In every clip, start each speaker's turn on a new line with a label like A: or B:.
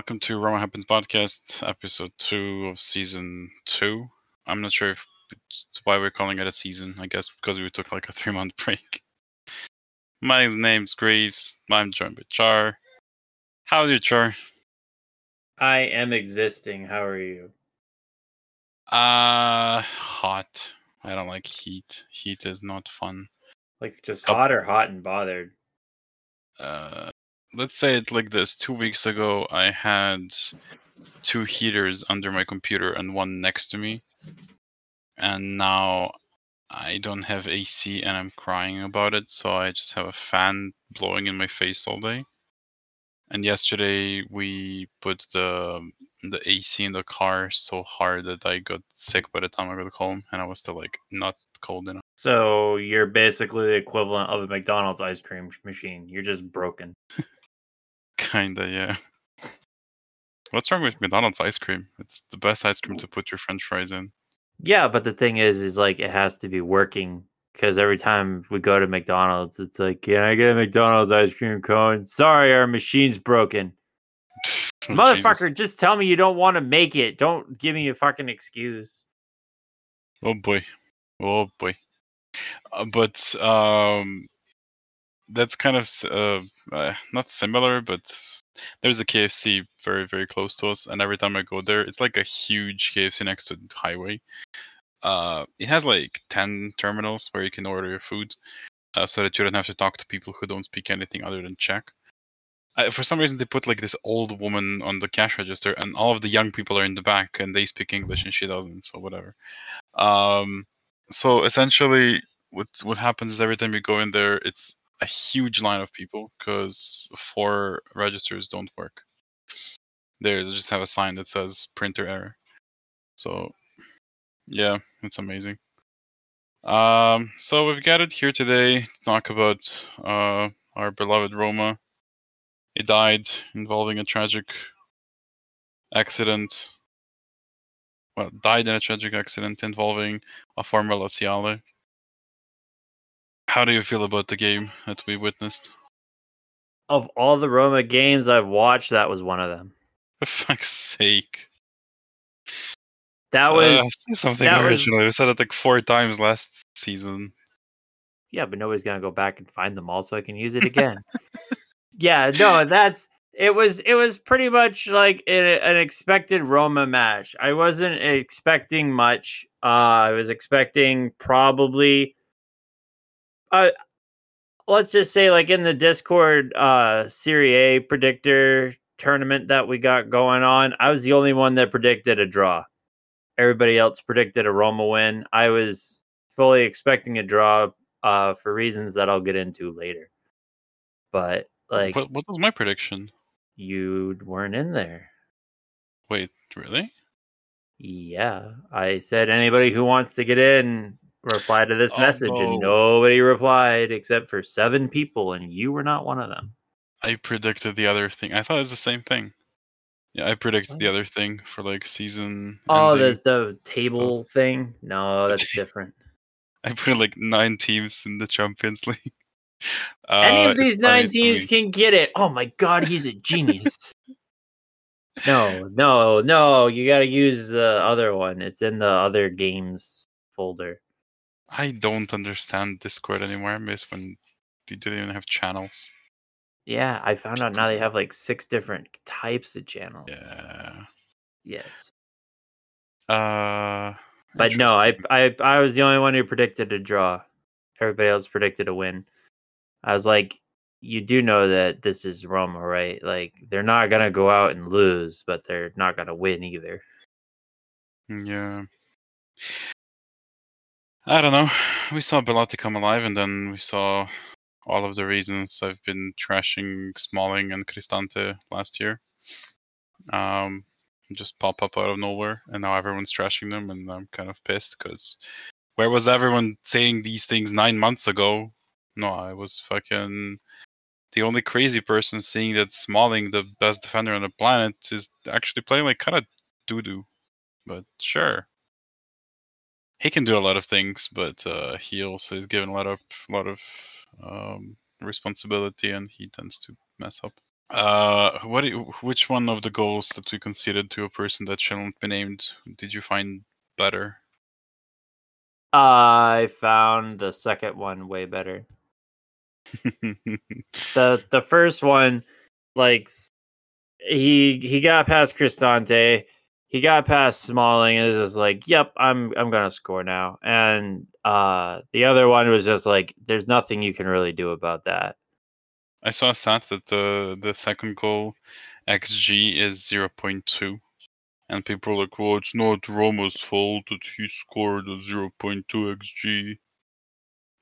A: Welcome to Roma Happens podcast, episode two of season two. I'm not sure if it's why we're calling it a season. I guess because we took like a three month break. My name's Greaves. I'm joined by Char. How are you, Char?
B: I am existing. How are you?
A: Uh, hot. I don't like heat. Heat is not fun.
B: Like just hot or hot and bothered?
A: Uh, let's say it like this. Two weeks ago, I had two heaters under my computer and one next to me. And now I don't have AC and I'm crying about it, so I just have a fan blowing in my face all day. And yesterday we put the the AC in the car so hard that I got sick by the time I got home, and I was still like not cold enough.
B: So you're basically the equivalent of a McDonald's ice cream machine. You're just broken.
A: Kinda, yeah. What's wrong with McDonald's ice cream? It's the best ice cream to put your French fries in.
B: Yeah, but the thing is, is like it has to be working because every time we go to McDonald's, it's like, can I get a McDonald's ice cream cone? Sorry, our machine's broken.
A: Oh,
B: Motherfucker, just tell me you don't want to make it. Don't give me a fucking excuse.
A: Oh boy. Oh boy. Uh, but um, that's kind of uh, uh, not similar, but there's a KFC very very close to us, and every time I go there, it's like a huge KFC next to the highway. Uh, it has like ten terminals where you can order your food, uh, so that you don't have to talk to people who don't speak anything other than Czech. For some reason, they put like this old woman on the cash register, and all of the young people are in the back, and they speak English, and she doesn't. So whatever. Um, so essentially, what what happens is every time you go in there, it's a huge line of people because four registers don't work. There, they just have a sign that says printer error. So, yeah, it's amazing. Um, so we've gathered here today to talk about uh, our beloved Roma. He died involving a tragic accident. Well, died in a tragic accident involving a former Laziale. How do you feel about the game that we witnessed?
B: Of all the Roma games I've watched, that was one of them.
A: For fuck's sake.
B: That was
A: Uh, something
B: that was-
A: original. We said it like four times last season.
B: Yeah, but nobody's gonna go back and find them all, so I can use it again. yeah, no, that's it. Was it was pretty much like a, an expected Roma match. I wasn't expecting much. Uh, I was expecting probably, uh, let's just say like in the Discord uh Serie A predictor tournament that we got going on, I was the only one that predicted a draw. Everybody else predicted a Roma win. I was fully expecting a draw uh, for reasons that I'll get into later. But like
A: what, what was my prediction?
B: you weren't in there.
A: Wait, really?
B: Yeah, I said anybody who wants to get in reply to this
A: Oh,
B: message,
A: no.
B: and nobody replied except for seven people, and you were not one of them.
A: I predicted the other thing. I thought it was the same thing. Yeah, I predicted the other thing for like season.
B: Oh,
A: ending.
B: the the table thing? No, that's different.
A: I put like nine teams in the Champions League.
B: Any
A: Uh,
B: of these nine teams can get it. Oh my god, he's a genius. no, no, no. You got to use the other one. It's in the other games folder.
A: I don't understand Discord anymore. I miss when they didn't even have channels.
B: Yeah, I found out now they have like six different types of channels.
A: Yeah.
B: Yes.
A: Uh.
B: But no, I. I I was the only one who predicted a draw. Everybody else predicted a win. I was like, you do know that this is Roma, right? Like they're not gonna go out and lose, but they're not gonna win either.
A: Yeah. I don't know. We saw Belotti come alive, and then we saw all of the reasons I've been trashing Smalling and Cristante last year. Um, just pop up out of nowhere, and now everyone's trashing them, and I'm kind of pissed because where was everyone saying these things nine months ago? No, I was fucking the only crazy person seeing that Smalling, the best defender on the planet, is actually playing like kind of doo doo. But sure, he can do a lot of things, but uh, he also is given a lot of lot of um, responsibility, and he tends to mess up. Uh, what? you- Which one of the goals that we conceded to a person that shouldn't be named did you find better?
B: I found the second one way better. the the first one, like he he got past Cristante, he got past Smalling, and is just like, yep, I'm I'm gonna score now. And uh the other one was just like, there's nothing you can really do about that.
A: I saw a stat that the the second goal xG is zero point two, and people are like, "Well, it's not Roma's fault that he scored a zero point two xG."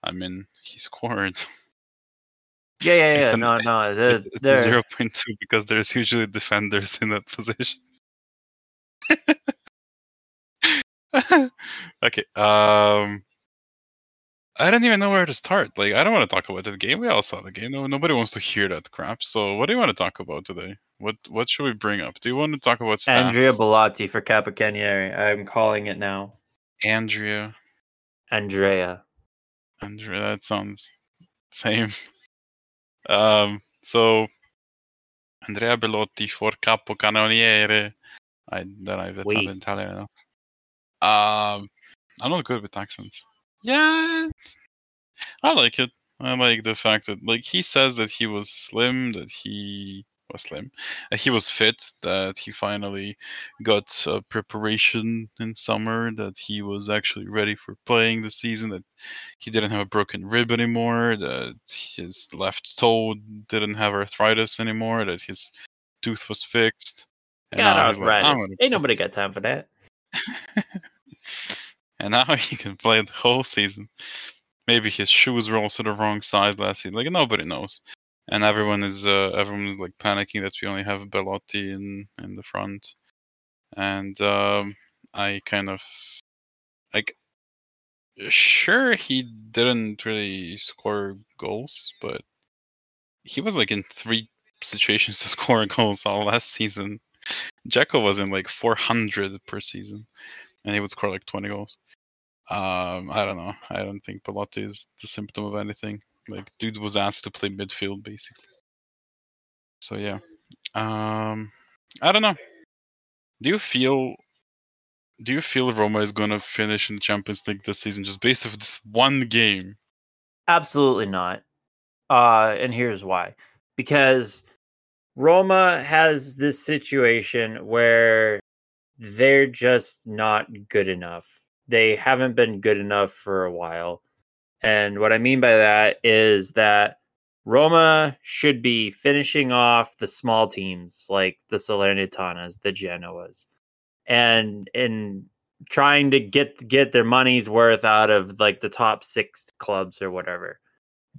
A: I mean, he scored.
B: Yeah, yeah, yeah. no, no, they're,
A: It's, it's
B: they're-
A: zero point two because there's usually defenders in that position. Okay. Um, I don't even know where to start. Like, I don't want to talk about the game. We all saw the game. No, nobody wants to hear that crap. So, what do you want to talk about today? What What should we bring up? Do you want to talk about stats?
B: Andrea Belotti for Capocannoniere. I'm calling it now.
A: Andrea.
B: Andrea.
A: Andrea. That sounds same. Um. So, Andrea Belotti for Capocannoniere. I don't know if that's not Italian enough. Um, I'm not good with accents. Yeah, I like it. I like the fact that like he says that he was slim, that he was slim, that he was fit, that he finally got uh, preparation in summer, that he was actually ready for playing the season, that he didn't have a broken rib anymore, that his left toe didn't have arthritis anymore, that his tooth was fixed. And
B: Got
A: now he's like, "I'm
B: arthritis.
A: gonna
B: Ain't nobody got time for that.
A: and now he can play the whole season. Maybe his shoes were also the wrong size last season. Like nobody knows, and everyone is uh, everyone is like panicking that we only have Belotti in in the front, and um, I kind of like sure he didn't really score goals, but he was like in three situations to score goals all last season. Dzeko was in like 400 per season, and he would score like 20 goals. Um, I don't know. I don't think Belotti is the symptom of anything. Like, dude was asked to play midfield basically. So yeah. Um, I don't know. Do you feel? Do you feel Roma is gonna finish in the Champions League this season just based off this one game?
B: Absolutely not. Uh, and here's why. Because Roma has this situation where they're just not good enough. They haven't been good enough for a while. And what I mean by that is that Roma should be finishing off the small teams like the Salernitanas, the Genoas, and and trying to get get their money's worth out of like the top six clubs or whatever.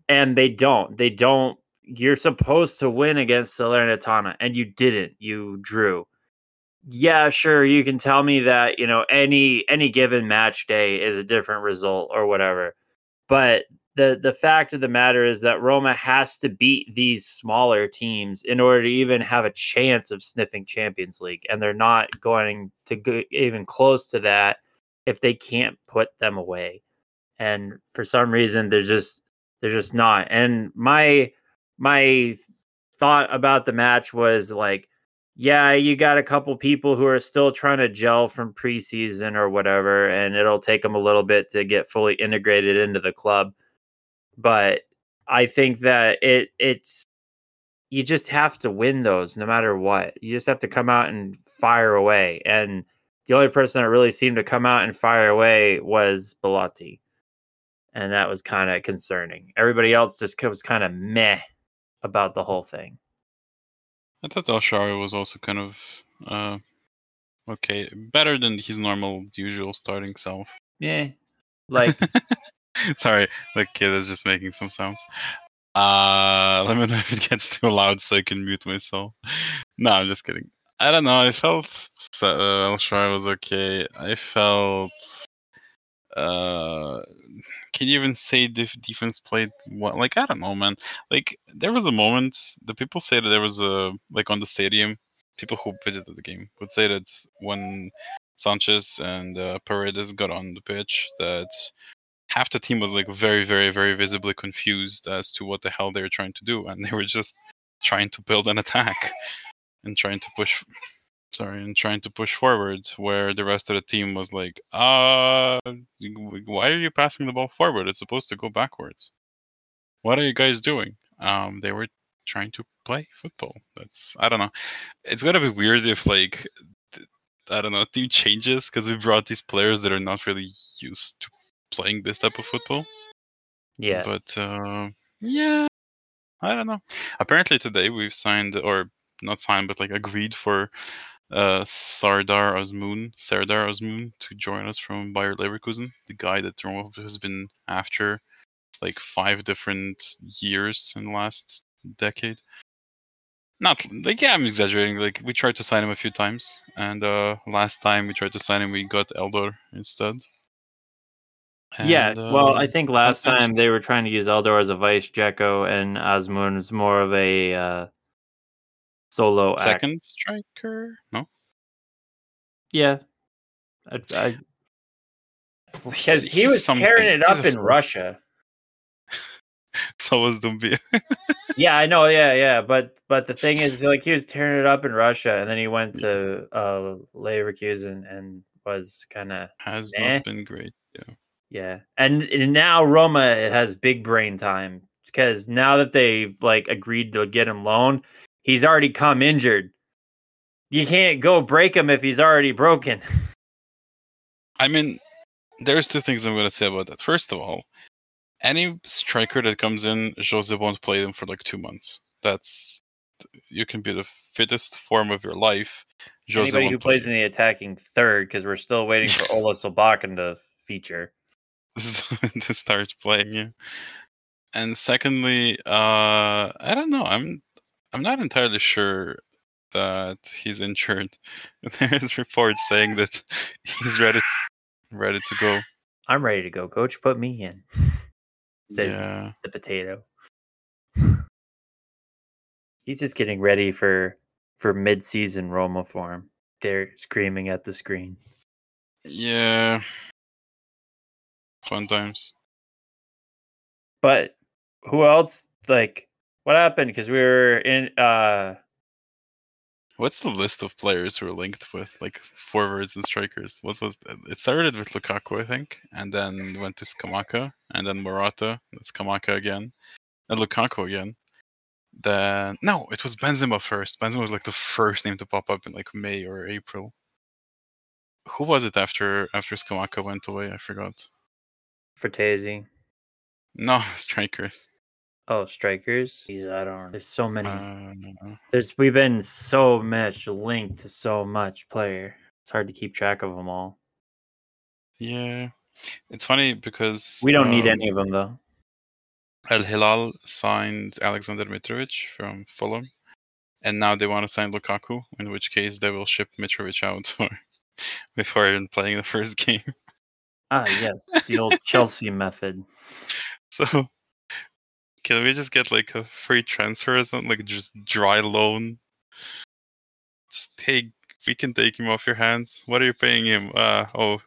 B: And they don't. They don't. You're supposed to win against Salernitana, and you didn't. You drew. Yeah, sure. You can tell me that you know any any given match day is a different result or whatever, but the the fact of the matter is that Roma has to beat these smaller teams in order to even have a chance of sniffing Champions League, and they're not going to go even close to that if they can't put them away. And for some reason, they're just they're just not. And my my thought about the match was like, yeah, you got a couple people who are still trying to gel from preseason or whatever, and it'll take them a little bit to get fully integrated into the club. But I think that it it's you just have to win those no matter what. You just have to come out and fire away. And the only person that really seemed to come out and fire away was Belotti. And that was kind of concerning. Everybody else just was kind of meh about the whole thing.
A: I thought El was also kind of uh, okay, better than his normal, usual starting self.
B: Yeah. Like
A: Sorry, the kid is just making some sounds. Uh, let me know if it gets too loud so I can mute myself. No, I'm just kidding. I don't know. I felt uh, El Shaarawy was okay. I felt. Uh, can you even say def- defense played what? Like I don't know, man. Like there was a moment. The people say that there was a like on the stadium. People who visited the game would say that when Sanchez and uh, Paredes got on the pitch, that half the team was like very, very, very visibly confused as to what the hell they were trying to do, and they were just trying to build an attack and trying to push sorry and trying to push forward where the rest of the team was like uh why are you passing the ball forward? It's supposed to go backwards. What are you guys doing? Um they were trying to play football. That's i don't know. It's gonna be weird if like th- i don't know team changes because we brought these players that are not really used to playing this type of football.
B: Yeah.
A: but uh, yeah, I don't know. Apparently today we've signed, or not signed, but like agreed for uh, Sardar Azmoun, Sardar Azmoun, to join us from Bayer Leverkusen, the guy that Roma has been after like five different years in the last decade. Not like yeah, I'm exaggerating. Like we tried to sign him a few times, and uh, last time we tried to sign him, we got Eldor instead.
B: yeah. Well,
A: uh,
B: I think last time they were trying to use Eldor as a vice, Dzeko and Azmoun is more of a solo act.
A: second striker. No,
B: Yeah. I, I, because he was
A: something.
B: tearing it up in
A: fraud.
B: Russia.
A: so was Doumbia.
B: Yeah, I know. Yeah, yeah. But but the thing is, like, he was tearing it up in Russia, and then he went to uh, Leverkusen and was kind of
A: Has
B: Eh.
A: not been great. Yeah.
B: yeah. And, and now Roma has big brain time because now that they've like agreed to get him loan, he's already come injured. You can't go break him if he's already broken.
A: I mean, there's two things I'm going to say about that. First of all, any striker that comes in, Jose won't play them for like two months. That's you can be the fittest form of your life. Jose
B: Anybody who
A: play
B: plays in the attacking third, because we're still waiting for Ola Solbakken to feature.
A: to start playing you. And secondly, uh, I don't know. I'm I'm not entirely sure that he's injured. There's reports saying that he's ready to, ready to go.
B: I'm ready to go, coach. Put me in. Says
A: Yeah.
B: the potato. He's just getting ready for for mid-season Roma form. They're screaming at the screen.
A: Yeah. Fun times.
B: But who else? Like, what happened? Because we were in. uh
A: What's the list of players who are linked with like forwards and strikers? What was it? Started with Lukaku, I think, and then went to Scamacca, and then Morata, and Scamacca again, and Lukaku again. Then no, it was Benzema first. Benzema was like the first name to pop up in like May or April. Who was it after after Scamacca went away? I forgot.
B: Frattesi.
A: No, strikers.
B: Oh, strikers. Jeez, I don't. There's so many.
A: Uh,
B: There's we've been so much linked to so much player. It's hard to keep track of them all.
A: yeah, it's funny because
B: We don't need
A: um,
B: any of them though.
A: Al Hilal signed Alexander Mitrovic from Fulham, and now they want to sign Lukaku. In which case, they will ship Mitrovic out for, before even playing the first game.
B: Ah, yes, the old Chelsea method.
A: So, can we just get like a free transfer or something, like just dry loan? Just, hey, we can take him off your hands. What are you paying him? Uh oh,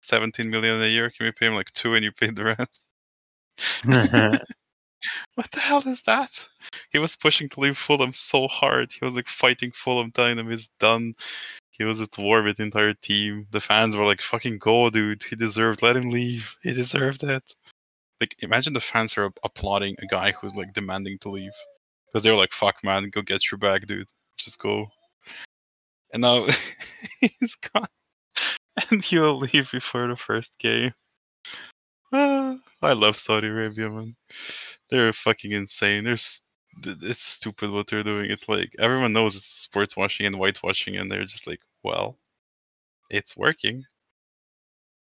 A: 17 million a year. Can we pay him like two and you pay the rest? What the hell is that? He was pushing to leave Fulham so hard. He was like fighting Fulham, telling them he's done. He was at war with the entire team. The fans were like, "Fucking go, dude! He deserved. Let him leave. He deserved it." Like, imagine the fans are applauding a guy who's like demanding to leave because they're like, "Fuck, man, go get your bag, dude. Let's just go." And now he's gone, and he'll leave before the first game. I love Saudi Arabia, man. They're fucking insane. They're s- th- it's stupid what they're doing. It's like everyone knows it's sports washing and whitewashing, and they're just like, well, it's working.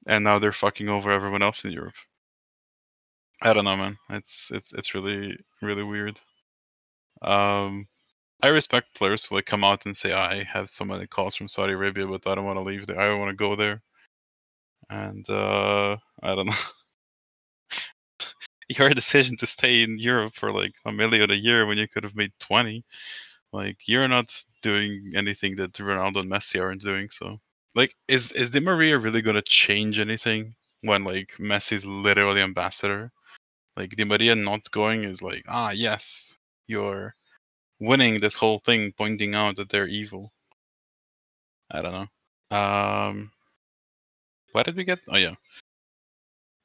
A: And now they're fucking over everyone else in Europe. I don't know, man. It's it's it's really really weird. Um, I respect players who like come out and say, I have so many calls from Saudi Arabia, but I don't want to leave there. I don't want to go there. And uh, I don't know. your decision to stay in Europe for like a million a year when you could have made 20. Like you're not doing anything that Ronaldo and Messi aren't doing. So like is is Di Maria really gonna change anything when like Messi's literally ambassador? Like Di Maria not going is like, ah yes, you're winning this whole thing, pointing out that they're evil. I don't know. Um, what did we get? Oh yeah,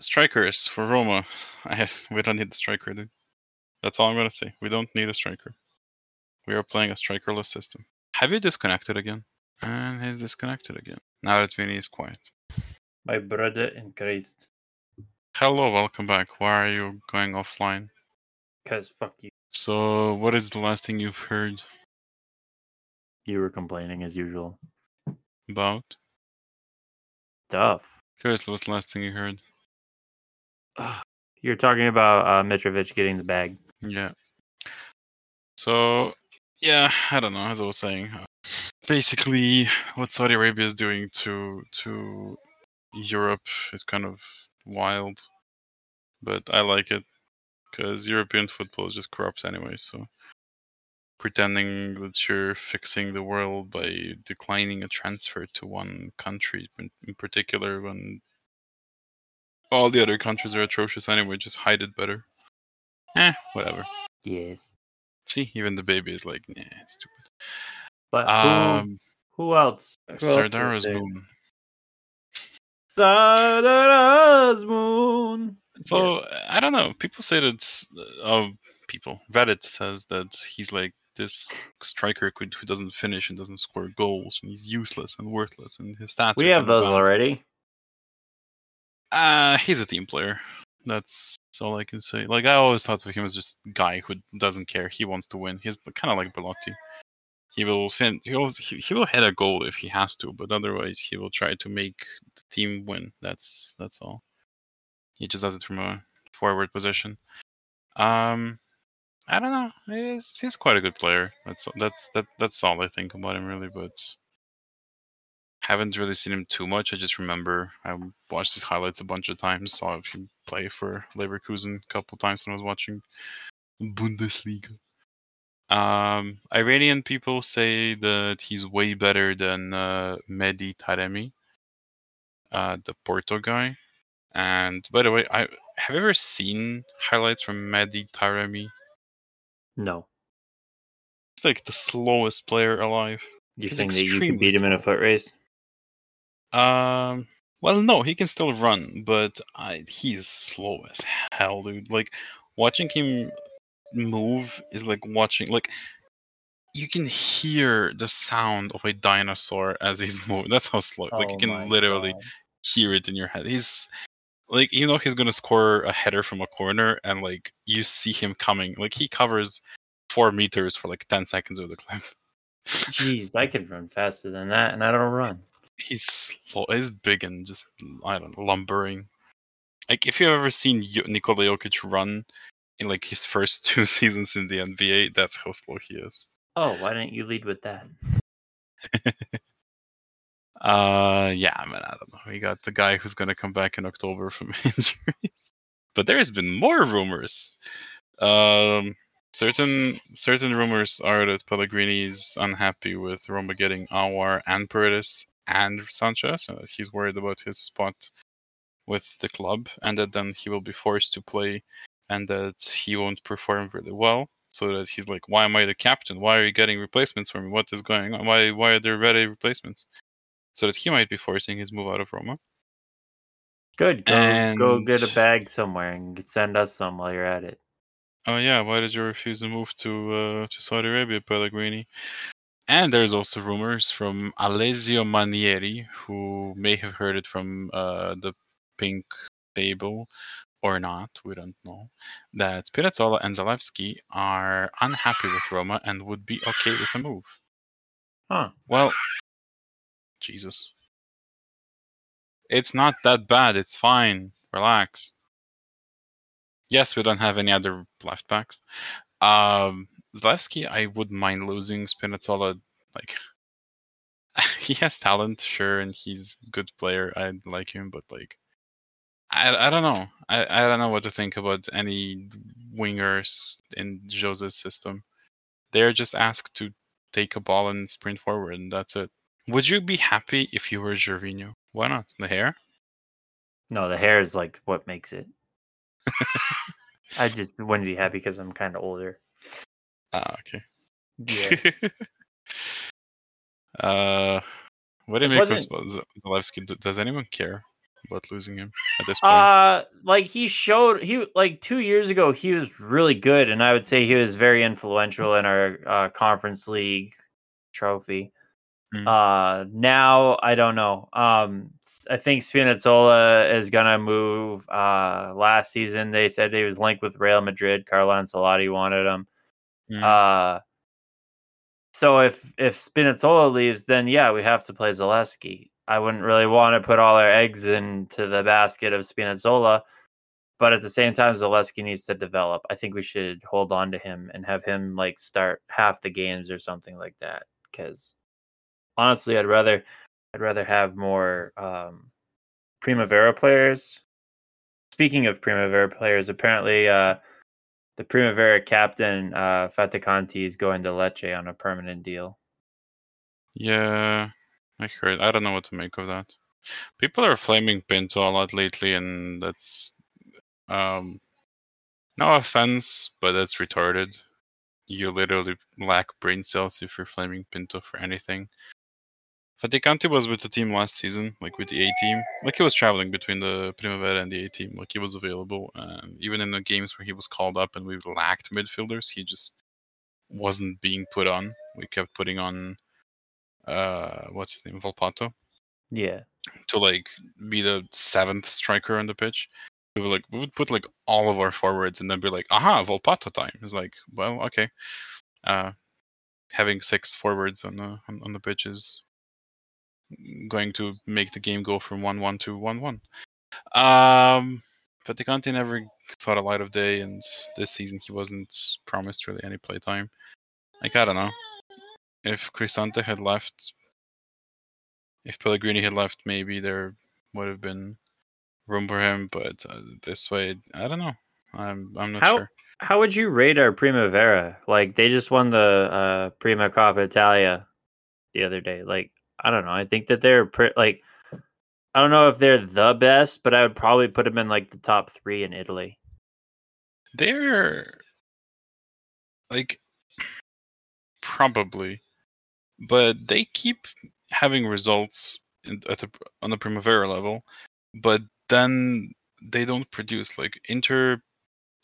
A: strikers for Roma. I have, we don't need the striker, dude. That's all I'm gonna say. We don't need a striker. We are playing a strikerless system. Have you disconnected again? And he's disconnected again. Now that Vinny is quiet.
B: My brother in Christ.
A: Hello, welcome back. Why are you going offline?
B: Cause fuck you.
A: So, what is the last thing you've heard
B: You were complaining as usual.
A: about?
B: Stuff.
A: Seriously, what's the last thing you heard?
B: You're talking about uh, Mitrovic getting the bag.
A: Yeah. So, yeah, I don't know. As I was saying, uh, basically, what Saudi Arabia is doing to to Europe is kind of wild, but I like it because European football is just corrupt anyway. So, pretending that you're fixing the world by declining a transfer to one country in, in particular when all the other countries are atrocious anyway, just hide it better. Eh, whatever.
B: Yes.
A: See, even the baby is like, nah, it's stupid.
B: But who,
A: Um,
B: who else? Who else is there?
A: moon.
B: Sardara's.
A: So I don't know. People say that. Uh, people. Reddit says that he's like this striker who who doesn't finish and doesn't score goals, and he's useless and worthless, and his stats.
B: We have those
A: bad.
B: already.
A: Uh, he's a team player. That's all I can say. Like I always thought of him as just a guy who doesn't care. He wants to win. He's kind of like Belotti. He will fin- he, always, he, will hit a goal if he has to, but otherwise he will try to make the team win. That's that's all. He just does it from a forward position. Um, I don't know. He's he's quite a good player. That's that's that that's all I think about him really, but haven't really seen him too much. I just remember I watched his highlights a bunch of times. Saw him play for Leverkusen a couple times when I was watching Bundesliga. Um, Iranian people say that he's way better than uh, Mehdi Taremi, uh, the Porto guy. And by the way, I have you ever seen highlights from Mehdi Taremi?
B: No.
A: He's like the slowest player alive.
B: You
A: He's
B: think that you can beat him in a foot race?
A: Um, well, no, he can still run, but I, he's slow as hell, dude. Like watching him move is like watching like you can hear the sound of a dinosaur as he's moving. That's how slow. like you
B: Oh
A: can literally
B: God.
A: hear it in your head. He's like you know he's gonna score a header from a corner, and like you see him coming. Like he covers four meters for like ten seconds of the cliff.
B: Jeez, I can run faster than that, and I don't run.
A: he's slow. He's big and just I don't know, lumbering. Like if you've ever seen Nikola Jokic run in like his first two seasons in the NBA, that's how slow he is.
B: Oh, why didn't you lead with that?
A: Uh, yeah, I mean, I don't know. We got the guy who's gonna come back in October from injuries, but there has been more rumors. Um, certain certain rumors are that Pellegrini is unhappy with Roma getting Aouar and Paredes and Sanchez, and that he's worried about his spot with the club, and that then he will be forced to play, and that he won't perform really well. So that he's like, "Why am I the captain? Why are you getting replacements for me? What is going on? Why why are there ready replacements?" so that he might be forcing his move out of Roma.
B: Good. Go, go get a bag somewhere and send us some while you're at it.
A: Oh yeah, why did you refuse to move to uh, to Saudi Arabia, Pellegrini? And there's also rumors from Alessio Manieri, who may have heard it from uh, the Pink Table or not, we don't know, that Spinazzola and Zalewski are unhappy with Roma and would be okay with a move.
B: Huh.
A: Well, Jesus. It's not that bad. It's fine. Relax. Yes, we don't have any other left backs. Um, Zalewski, I wouldn't mind losing. Spinazzola, like, he has talent, sure, and he's a good player. I like him, but like, I, I don't know. I, I don't know what to think about any wingers in Jose's system. They're just asked to take a ball and sprint forward, and that's it. Would you be happy if you were Gervinho? Why not? The hair?
B: No, the hair is like what makes it. I just wouldn't be happy because I'm kind of older.
A: Ah, okay.
B: Yeah.
A: uh, what do you
B: It
A: make of Zalewski? Does anyone care about losing him at this point?
B: Uh, like he showed he like two years ago he was really good, and I would say he was very influential in our uh, conference league trophy.
A: Mm.
B: Uh, now I don't know. Um, I think Spinazzola is gonna move. Uh, last season they said he was linked with Real Madrid. Carlo Ancelotti wanted him.
A: Mm.
B: Uh, so if if Spinazzola leaves, then yeah, we have to play Zalewski. I wouldn't really want to put all our eggs into the basket of Spinazzola, but at the same time, Zalewski needs to develop. I think we should hold on to him and have him like start half the games or something like that. Because honestly, I'd rather I'd rather have more um, Primavera players. Speaking of Primavera players, apparently uh, the Primavera captain uh, Faticanti is going to Lecce on a permanent deal.
A: Yeah, I heard. I don't know what to make of that. People are flaming Pinto a lot lately, and that's um, no offense, but that's retarded. You literally lack brain cells if you're flaming Pinto for anything. Faticanti was with the team last season, like with the A team. Like he was traveling between the Primavera and the A team. Like he was available. Um, even in the games where he was called up and we lacked midfielders, he just wasn't being put on. We kept putting on uh what's his name Volpato
B: Yeah,
A: to like be the seventh striker on the pitch. We were like we would put like all of our forwards and then be like, aha, Volpato time. It's like, well, okay. Uh having six forwards on the on, on the pitch is going to make the game go from one one to one one. Um but Faticanti never saw the light of day and this season he wasn't promised really any play time. Like I don't know if Cristante had left, if Pellegrini had left, maybe there would have been room for him. But uh, this way, I don't know. I'm I'm not
B: How-
A: sure.
B: how would you rate our Primavera? Like they just won the uh, Prima Coppa Italia the other day. Like I don't know. I think that they're pre- like I don't know if they're the best, but I would probably put them in like the top three in Italy.
A: They're like probably, but they keep having results in, at the, on the Primavera level, but then they don't produce. Like Inter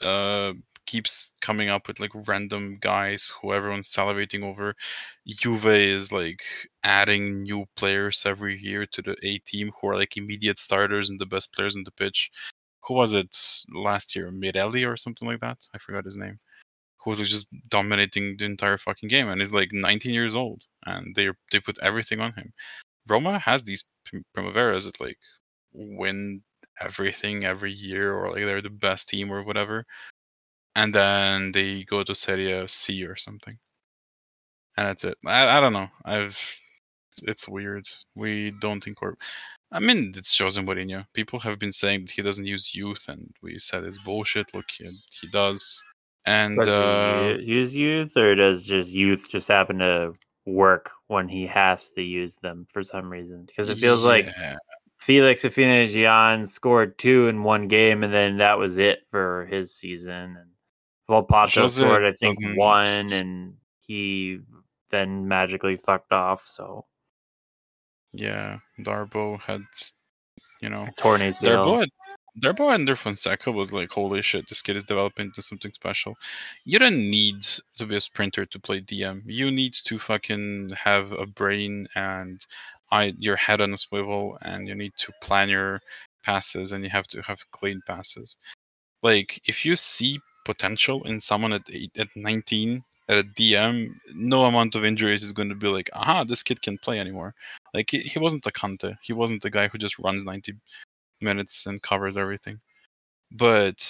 A: uh, keeps coming up with like random guys who everyone's salivating over. Juve is like adding new players every year to the A team who are like immediate starters and the best players on the pitch. Who was it last year? Mirelli or something like that? I forgot his name. Who was just dominating the entire fucking game and is like 19 years old and they they put everything on him. Roma has these primaveras that like win everything every year or like they're the best team or whatever and then they go to Serie C or something, and that's it. I, I don't know. I've it's weird. We don't incorporate. I mean, it's Jose Mourinho. People have been saying that he doesn't use youth, and we said it's bullshit. Look, he, he does. And uh,
B: use youth, or does just youth just happen to work when he has to use them for some reason? Because it feels like Felix Afena scored two in one game, and then that was it for his season. And Volpato
A: Jose
B: scored, I think, one, and he then magically fucked off. So
A: yeah, Darboe had, you know,
B: torn ACL.
A: Darboe, Darboe under Fonseca was like, holy shit, this kid is developing into something special. You don't need to be a sprinter to play DM. You need to fucking have a brain and eye, your head on a swivel, and you need to plan your passes, and you have to have clean passes. Like, if you see potential in someone at eight, at 19 at a DM, no amount of injuries is going to be like, aha, this kid can play anymore. Like, he, he wasn't a Kante. He wasn't the guy who just runs 90 minutes and covers everything. But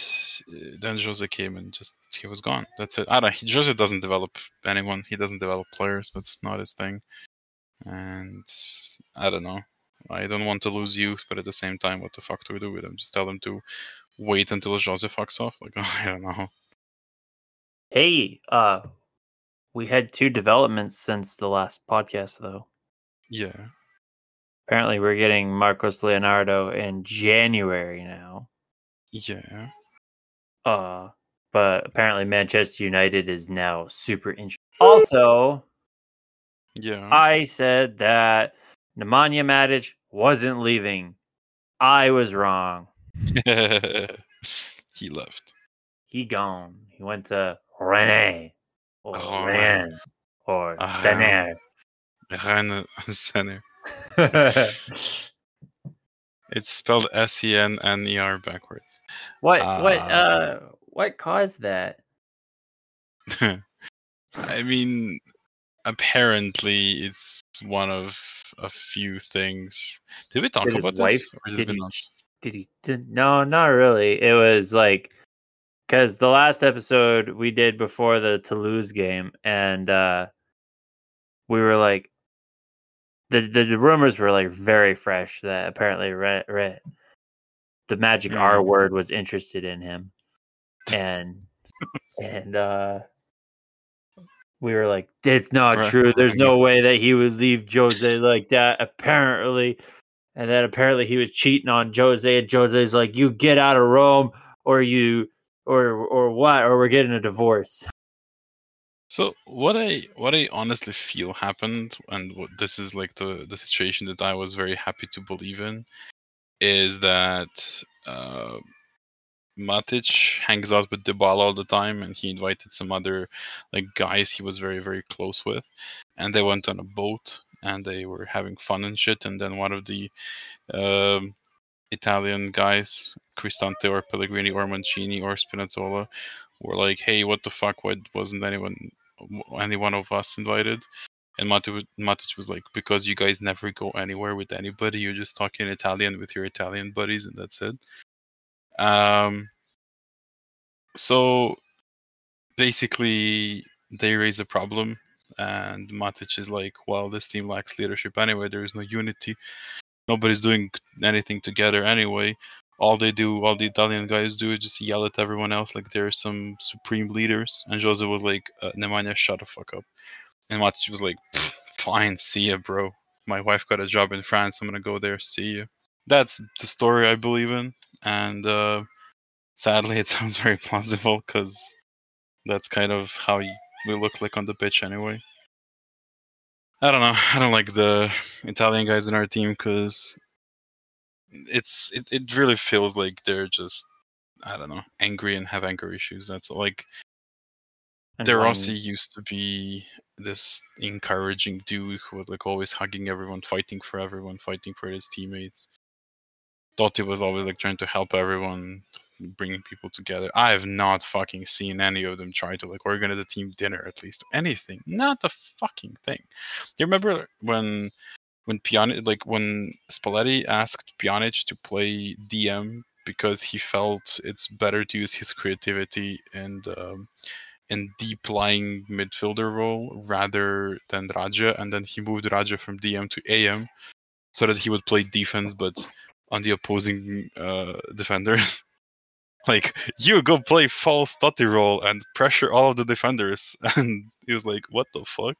A: uh, then Jose came and just he was gone. That's it. I don't. He, Jose doesn't develop anyone. He doesn't develop players. That's not his thing. And I don't know. I don't want to lose youth, but at the same time, what the fuck do we do with them? Just tell them to wait until Jose fucks off. Like I don't know.
B: Hey, uh, we had two developments since the last podcast, though.
A: Yeah.
B: Apparently, we're getting Marcos Leonardo in January now.
A: Yeah.
B: Uh, but apparently, Manchester United is now super interested Also,
A: Yeah.
B: I said that Nemanja Matic wasn't leaving. I was wrong.
A: he left.
B: He gone. He went to Rene or
A: Oh,
B: Rennes or
A: Ah.
B: Sener.
A: Rene Center. It's spelled S E N N E R backwards.
B: what what
A: Ah.
B: uh what caused that?
A: I mean, apparently it's one of a few things. Did we talk
B: Did his
A: about
B: wife-
A: this? Or has it
B: did
A: been
B: he
A: on-
B: Did he did, no, not really. It was like because the last episode we did before the Toulouse game and uh we were like the the, the rumors were like very fresh that apparently Re, Re, the magic R
A: Mm.
B: word was interested in him. And and uh we were like it's not true. There's no way that he would leave Jose like that apparently. And then apparently he was cheating on Jose and Jose's like you get out of Rome or you or or what or we're getting a divorce
A: So what I what I honestly feel happened, and what this is like the the situation that I was very happy to believe in, is that uh, Matic hangs out with Dybala all the time, and he invited some other like guys he was very very close with, and they went on a boat and they were having fun and shit, and then one of the um, Italian guys, Cristante or Pellegrini or Mancini or Spinazzola, were like, "Hey, what the fuck? Why wasn't anyone any one of us invited?" And Matic, was like, "Because you guys never go anywhere with anybody. You're just talking Italian with your Italian buddies, and that's it." Um. So basically, they raise a problem, and Matic is like, "Well, this team lacks leadership anyway. There is no unity. Nobody's doing anything together anyway." All they do, all the Italian guys do, is just yell at everyone else like they're some supreme leaders. And Jose was like, uh, Nemanja, shut the fuck up. And Matic was like, fine, see ya, bro. My wife got a job in France. I'm gonna go there, see you. That's the story I believe in. And uh, sadly, it sounds very plausible because that's kind of how we look like on the pitch anyway. I don't know. I don't like the Italian guys in our team because it's it, it really feels like they're just I don't know angry and have anger issues. That's all. like
B: And
A: De Rossi used to be this encouraging dude who was like always hugging everyone, fighting for everyone, fighting for his teammates. Totti was always like trying to help everyone, bringing people together. I have not fucking seen any of them try to like organize a team dinner at least, anything. Not a fucking thing. You remember when when Pjanic, like when Spalletti asked Pjanic to play DM because he felt it's better to use his creativity and um, in deep lying midfielder role rather than Radja, and then he moved Radja from DM to AM so that he would play defense but on the opposing uh, defenders. like you go play false Totti role and pressure all of the defenders, and he was like, "What the fuck?"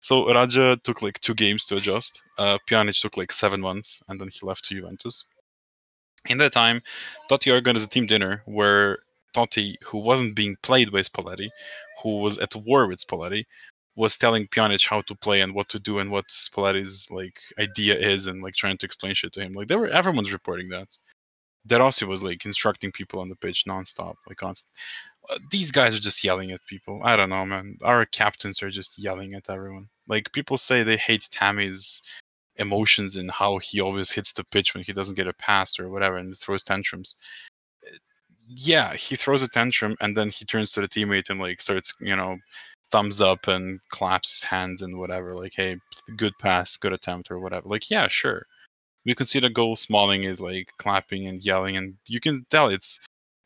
A: So Radja took like two games to adjust. Uh, Pjanic took like seven months, and then he left to Juventus. In that time, Totti organized a team dinner where Totti, who wasn't being played by Spalletti, who was at war with Spalletti, was telling Pjanic how to play and what to do and what Spalletti's like idea is, and like trying to explain shit to him. Like they were, everyone's reporting that. De Rossi was like instructing people on the pitch nonstop, like constant. These guys are just yelling at people. I don't know, man. Our captains are just yelling at everyone. Like people say they hate Tammy's emotions and how he always hits the pitch when he doesn't get a pass or whatever and throws tantrums. Yeah, he throws a tantrum and then he turns to the teammate and like starts, you know, thumbs up and claps his hands and whatever. Like, hey, good pass, good attempt or whatever. Like, yeah, sure. You can see the goal. Smalling is like clapping and yelling, and you can tell it's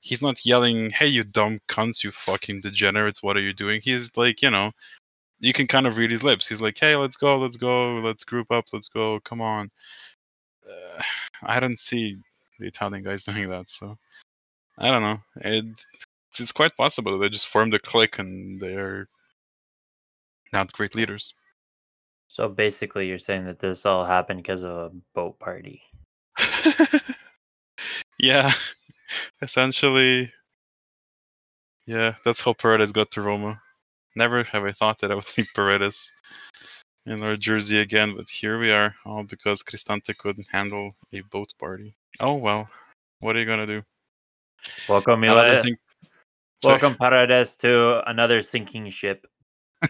A: he's not yelling, "Hey, you dumb cunts, you fucking degenerates, what are you doing?" He's like, you know, you can kind of read his lips. He's like, "Hey, let's go, let's go, let's group up, let's go, come on." Uh, I don't see the Italian guys doing that, so I don't know. It, it's quite possible they just formed a clique and they're not great leaders.
B: So basically, you're saying that this all happened because of a boat party.
A: yeah, essentially. Yeah, that's how Paredes got to Roma. Never have I thought that I would see Paredes in our jersey again, but here we are, all because Cristante couldn't handle a boat party. Oh well, what are you gonna do?
B: Welcome, Mila.
A: thing-
B: Welcome, Paredes, to another sinking ship.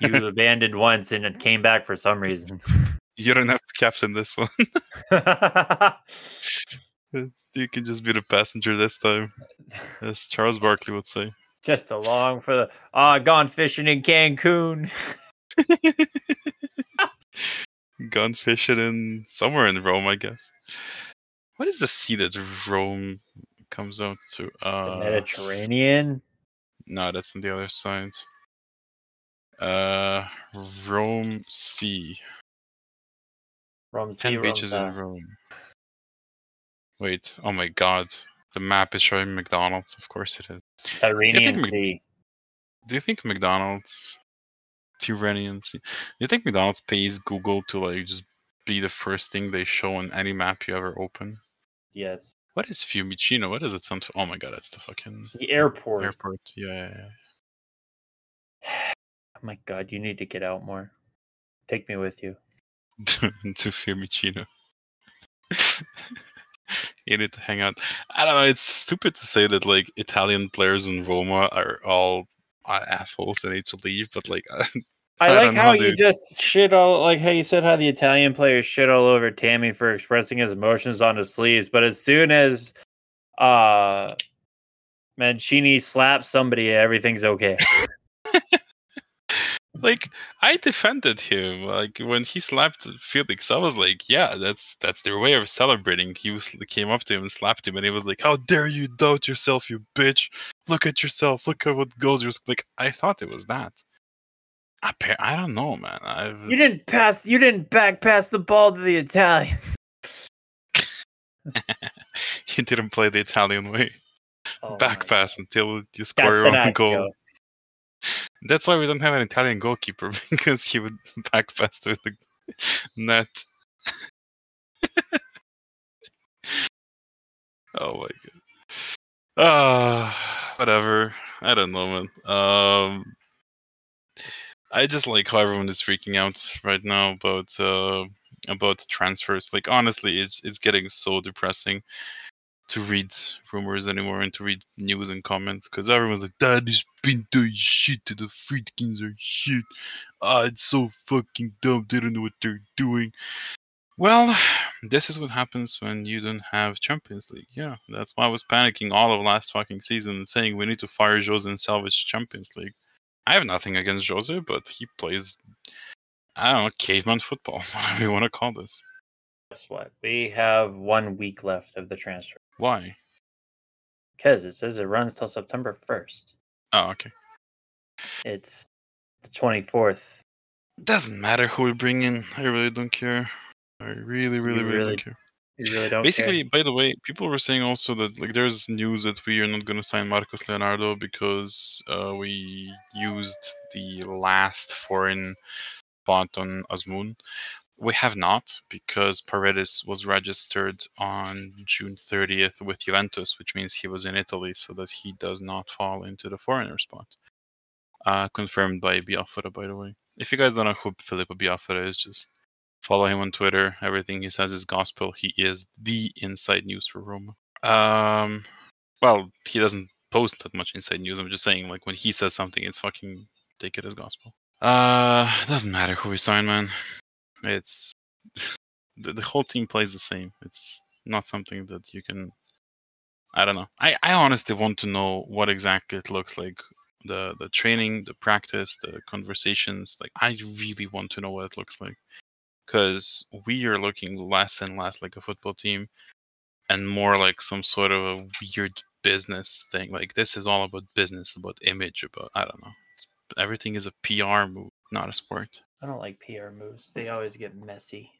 B: You abandoned once and it came back for some reason.
A: You don't have to captain this one. you can just be the passenger this time, as Charles Barkley would say.
B: Just along for the ah gone fishing in Cancun.
A: Gone fishing in somewhere in Rome, I guess. What is the sea that Rome comes out to?
B: The
A: Uh,
B: Mediterranean.
A: no, that's on the other side. Uh, Rome Sea.
B: Rome
A: Ten
B: Sea, Rome
A: beaches in Rome. Wait, oh my god. The map is showing McDonald's. Of course it is.
B: Tyrrhenian Sea.
A: Do you think McDonald's, Tyrrhenian Sea, do you think McDonald's pays Google to like just be the first thing they show on any map you ever open?
B: Yes.
A: What is Fiumicino? What does it sound? Oh my god, that's the fucking
B: The airport.
A: airport. Yeah, yeah,
B: Oh my god, you need to get out more. Take me with you.
A: yeah. to Fiumicino. you need to hang out. I don't know. It's stupid to say that like Italian players in Roma are all uh, assholes and need to leave, but like
B: I,
A: I
B: like how you
A: dude.
B: just shit all like how you said how the Italian players shit all over Tammy for expressing his emotions on his sleeves, but as soon as uh Mancini slaps somebody, everything's okay.
A: like I defended him. Like when he slapped Felix, I was like, "Yeah, that's that's their way of celebrating." He was came up to him and slapped him, and he was like, "How dare you doubt yourself, you bitch! Look at yourself. Look at what goes." you're." Like I thought it was that. Appa- I don't know, man. I've,
B: You didn't pass you didn't back pass the ball to the Italians.
A: you didn't play the Italian way.
B: Oh
A: Back pass until you score your own goal. That's why we don't have an Italian goalkeeper because he would back pass to the net. oh my god. Ah, whatever. I don't know, man. Um, I just like how everyone is freaking out right now about uh about transfers. Like honestly, it's it's getting so depressing to read rumors anymore and to read news and comments because everyone's like, "That is Pinto is shit. The Friedkins are shit. Ah, it's so fucking dumb. They don't know what they're doing." Well, this is what happens when you don't have Champions League. Yeah, that's why I was panicking all of last fucking season, saying we need to fire Jose and salvage Champions League. I have nothing against Jose, but he plays, I don't know, caveman football, whatever you want to call this.
B: Guess what? We have one week left of the transfer.
A: Why?
B: Because it says it runs till September first.
A: Oh, okay.
B: It's the twenty fourth.
A: Doesn't matter who we bring in. I really don't care. I really, really, really,
B: really
A: don't care.
B: You really don't
A: Basically,
B: care.
A: by the way, people were saying also that like there's news that we are not going to sign Marcos Leonardo because uh, we used the last foreign spot on Azmoun. We have not because Paredes was registered on June 30th with Juventus, which means he was in Italy, so that he does not fall into the foreigner spot. Uh, confirmed by Biafora, by the way. If you guys don't know who Filippo Biafora is, just follow him on Twitter. Everything he says is gospel. He is the inside news for Roma. Um, well, he doesn't post that much inside news. I'm just saying, like when he says something, it's fucking take it as gospel. Uh, doesn't matter who we sign, man. It's the, the whole team plays the same. It's not something that you can. I don't know. I, I honestly want to know what exactly it looks like. The the training, the practice, the conversations. Like I really want to know what it looks like because we are looking less and less like a football team and more like some sort of a weird business thing. Like this is all about business, about image, about I don't know. It's, everything is a PR move, not a sport.
B: I don't like PR moves. They always get messy.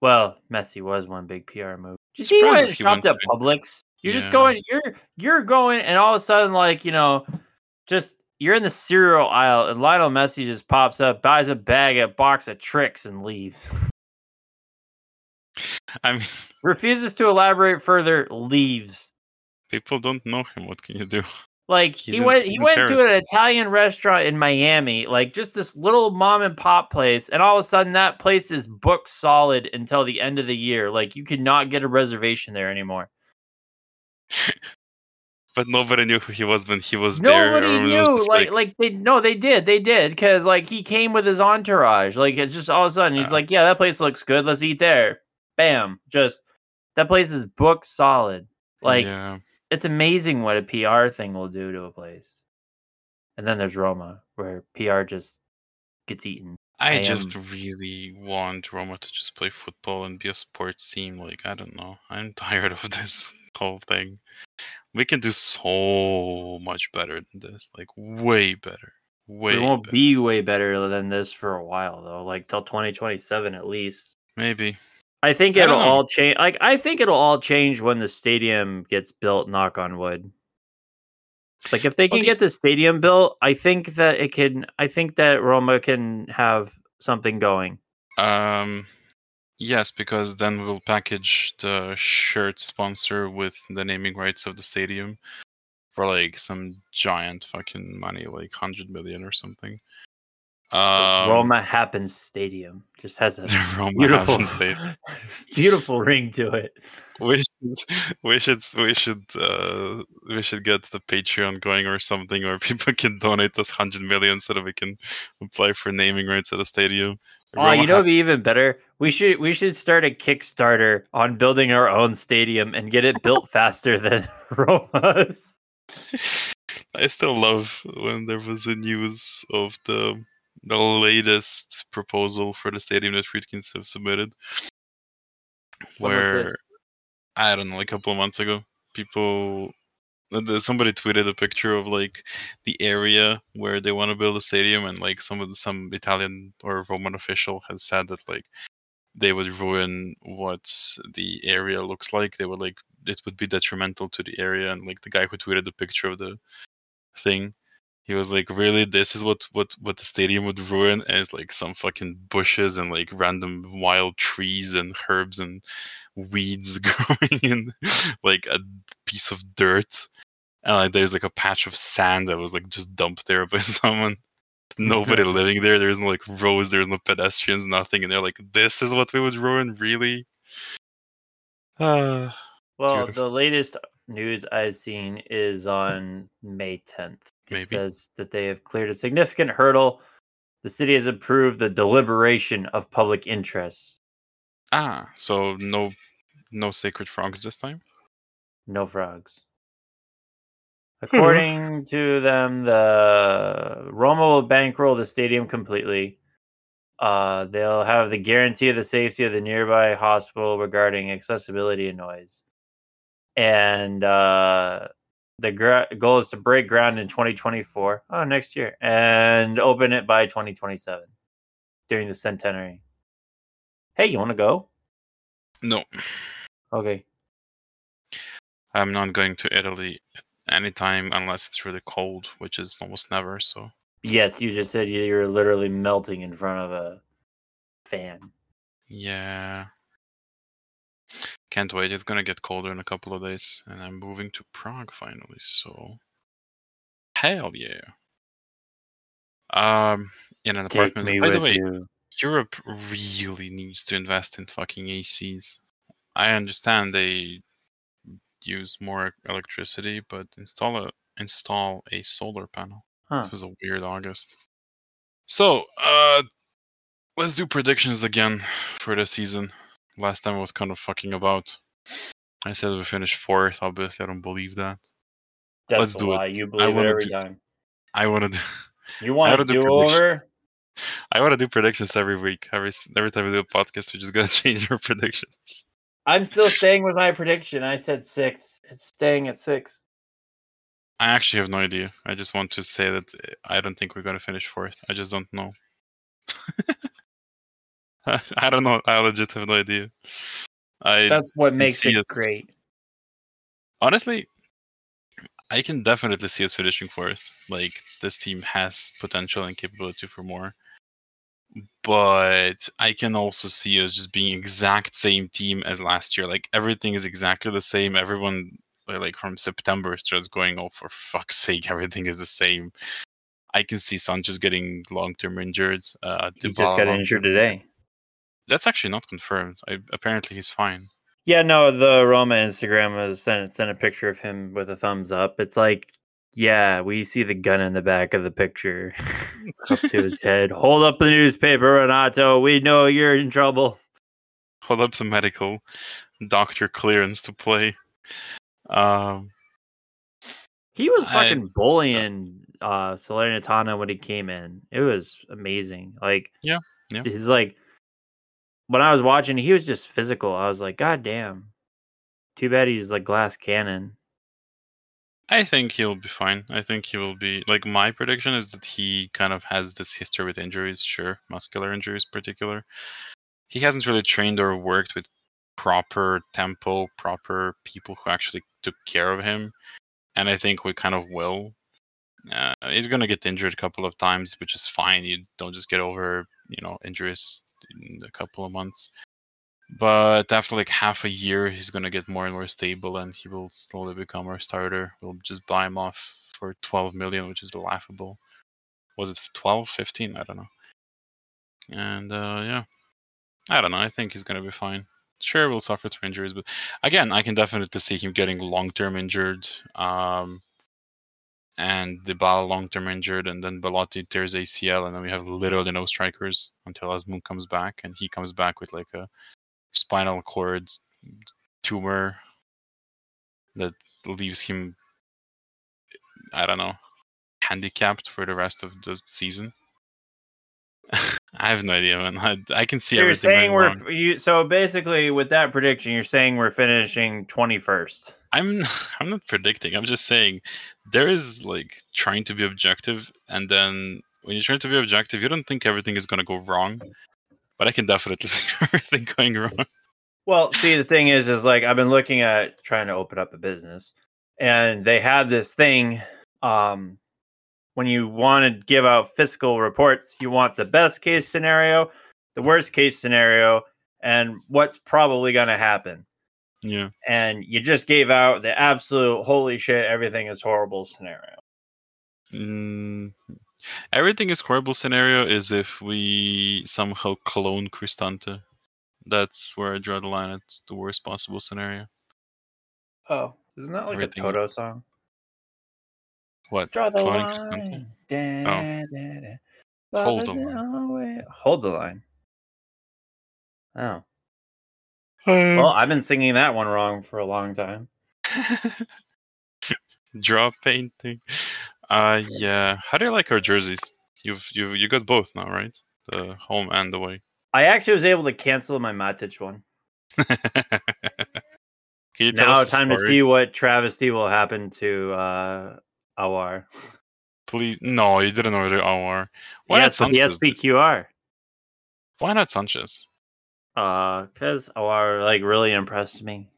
B: Well, Messi was one big PR move. You see when it
A: went
B: at Publix? You're just going. You're you're going, and all of a sudden, like you know, just you're in the cereal aisle, and Lionel Messi just pops up, buys a bag, a box of Trix, and leaves.
A: I mean,
B: Refuses to elaborate further, leaves.
A: people don't know him. What can you do?
B: Like
A: He's
B: he went he went to an Italian restaurant in Miami, like just this little mom and pop place, and all of a sudden that place is booked solid until the end of the year. Like you could not get a reservation there anymore.
A: But nobody knew who he was when he was there.
B: Nobody knew.
A: just
B: Like, like they no, they did, they did, because like he came with his entourage. Like it's just all of a sudden he's
A: Uh.
B: like, yeah, that place looks good. Let's eat there. Bam, just that place is booked solid. Like
A: yeah.
B: It's amazing what a PR thing will do to a place. And then there's Roma, where PR just gets eaten.
A: I,
B: I
A: just
B: am-
A: really want Roma to just play football and be a sports team. Like, I don't know. I'm tired of this whole thing. We can do so much better than this. Like, way better. Way
B: we won't
A: better.
B: be way better than this for a while though, like till 2027 at least.
A: Maybe.
B: I think it'll
A: know.
B: all change. Like I think it'll all change when the stadium gets built. Knock on wood. Like if they
A: Well,
B: can
A: the-
B: get the stadium built, I think that it can. I think that Roma can have something going.
A: Um, yes, because then we'll package the shirt sponsor with the naming rights of the stadium for like some giant fucking money, like hundred million or something.
B: The
A: Um,
B: Roma happens stadium just has a
A: Roma
B: beautiful, beautiful ring to it.
A: We should, we should, we should, uh, we should get the Patreon going or something, where people can donate us hundred million so that we can apply for naming rights at a stadium.
B: Oh,
A: Roma
B: you know,
A: Ha-
B: be even better. We should we should start a Kickstarter on building our own stadium and get it built faster than Roma's.
A: I still love when there was a news of the the latest proposal for the stadium that Friedkins have submitted,
B: When
A: where I don't know, like a couple of months ago, people somebody tweeted a picture of like the area where they want to build a stadium, and like some of the, some Italian or Roman official has said that like they would ruin what the area looks like. They would like it would be detrimental to the area, and like the guy who tweeted the picture of the thing, he was like, "Really, this is what what what the stadium would ruin?" And it's like some fucking bushes and like random wild trees and herbs and weeds growing in like a piece of dirt. And like there's like a patch of sand that was like just dumped there by someone. Nobody living there. There's no like roads. There's no pedestrians. Nothing. And they're like, "This is what we would ruin." Really? Uh,
B: Well,
A: Beautiful.
B: the latest news I've seen is on May 10th. It says that they have cleared a significant hurdle. The city has approved the deliberation of public interest.
A: ah, so no, no sacred frogs this time.
B: No frogs. According to them, the Roma will bankroll the stadium completely. Uh, they'll have the guarantee of the safety of the nearby hospital regarding accessibility and noise. And uh, the goal is to break ground in 2024, oh, next year, and open it by 2027 during the centenary. Hey, you want to go?
A: No,
B: Okay.
A: I'm not going to Italy anytime unless it's really cold, which is almost never. So
B: Yes, you just said you- you're literally melting in front of a fan.
A: yeah, can't wait. It's gonna get colder in a couple of days, and I'm moving to Prague finally. So hell yeah. Um, in an
B: Take
A: apartment.
B: me
A: By the way,
B: you.
A: Europe really needs to invest in fucking ACs. I understand they use more electricity, but install a install a solar panel.
B: Huh.
A: It was a weird August. So, uh, let's do predictions again for the season. Last time I was kind of fucking about. I said we finished fourth. Obviously, I don't believe that.
B: That's
A: let's do it.
B: You believe it every
A: do-
B: time.
A: I want to. Do,
B: You want to
A: do
B: do over?
A: I want to do predictions every week. Every every time we do a podcast, we just gotta change our predictions.
B: I'm still staying with my prediction. I said six. It's staying at six.
A: I actually have no idea. I just want to say that uh, I don't think we're gonna finish fourth. I just don't know. I I don't know. I legit have no idea. I
B: That's what makes
A: see
B: it great.
A: honestly, I can definitely see us finishing fourth. Like this team has potential and capability for more. But I can also see us just being exact same team as last year. Like everything is exactly the same. Everyone like from September starts going, oh for fuck's sake, everything is the same. I can see Sanches getting long term injured. Uh,
B: He just got
A: long-term
B: injured today.
A: That's actually not confirmed. I, apparently he's fine.
B: Yeah, no, the Roma Instagram was sent sent a picture of him with a thumbs up. It's like, yeah, we see the gun in the back of the picture up to his head. Hold up the newspaper, Renato. We know you're in trouble.
A: Hold up some medical doctor clearance to play. Um,
B: He was
A: I-
B: fucking bullying uh Salernitana when he came in. It was amazing. Like
A: Yeah, yeah.
B: His like when I was watching, he was just physical. I was like, God damn. Too bad he's like glass cannon.
A: I think he'll be fine. I think he will be like my prediction is that he kind of has this history with injuries, sure, muscular injuries particular. He hasn't really trained or worked with proper tempo, proper people who actually took care of him. And I think we kind of will. Uh, he's gonna get injured a couple of times, which is fine. You don't just get over, you know, injuries in a couple of months. But after like half a year, he's gonna get more and more stable, and he will slowly become our starter. We'll just buy him off for 12 million, which is laughable. Was it 12, 15? I don't know. And uh, yeah, I don't know. I think he's gonna be fine. Sure, we'll suffer through injuries, but again, I can definitely see him getting long-term injured. Um, and Dybala long-term injured, and then Belotti tears ACL, and then we have literally no strikers until Azmoun comes back, and he comes back with like a spinal cord tumor that leaves him, I don't know, handicapped for the rest of the season. I have no idea, man. I, I can see
B: you're
A: everything
B: saying we're f- you so basically with that prediction, you're saying we're finishing twenty first.
A: I'm I'm not predicting. I'm just saying there is like trying to be objective, and then when you're trying to be objective, you don't think everything is gonna go wrong. But I can definitely see everything going wrong.
B: Well, see, the thing is, is like I've been looking at trying to open up a business, and they have this thing. Um, when you want to give out fiscal reports, you want the best case scenario, the worst case scenario, and what's probably going to happen.
A: Yeah.
B: And you just gave out the absolute holy shit, everything is horrible scenario.
A: Mm, everything is horrible scenario is if we somehow clone Cristante. That's where I draw the line at the worst possible scenario.
B: Oh, isn't that like
A: Everything-
B: a Toto song?
A: What?
B: Draw the
A: cloning
B: line. Da,
A: Oh.
B: da, da.
A: Hold the line.
B: always- Hold the line. Oh.
A: Um,
B: Well, I've been singing that one wrong for a long time.
A: Draw painting. Uh yeah. How do you like our jerseys? You've you've you got both now, right? The home and the away.
B: I actually was able to cancel my Matic one.
A: Can you tell
B: Now,
A: us a
B: time to see what travesty will happen to uh Aouar.
A: Please no, you didn't order Aouar. Why
B: yes,
A: not
B: with the
A: Sanches?
B: SPQR.
A: Why not Sanches?
B: Uh, because Awar like really impressed me.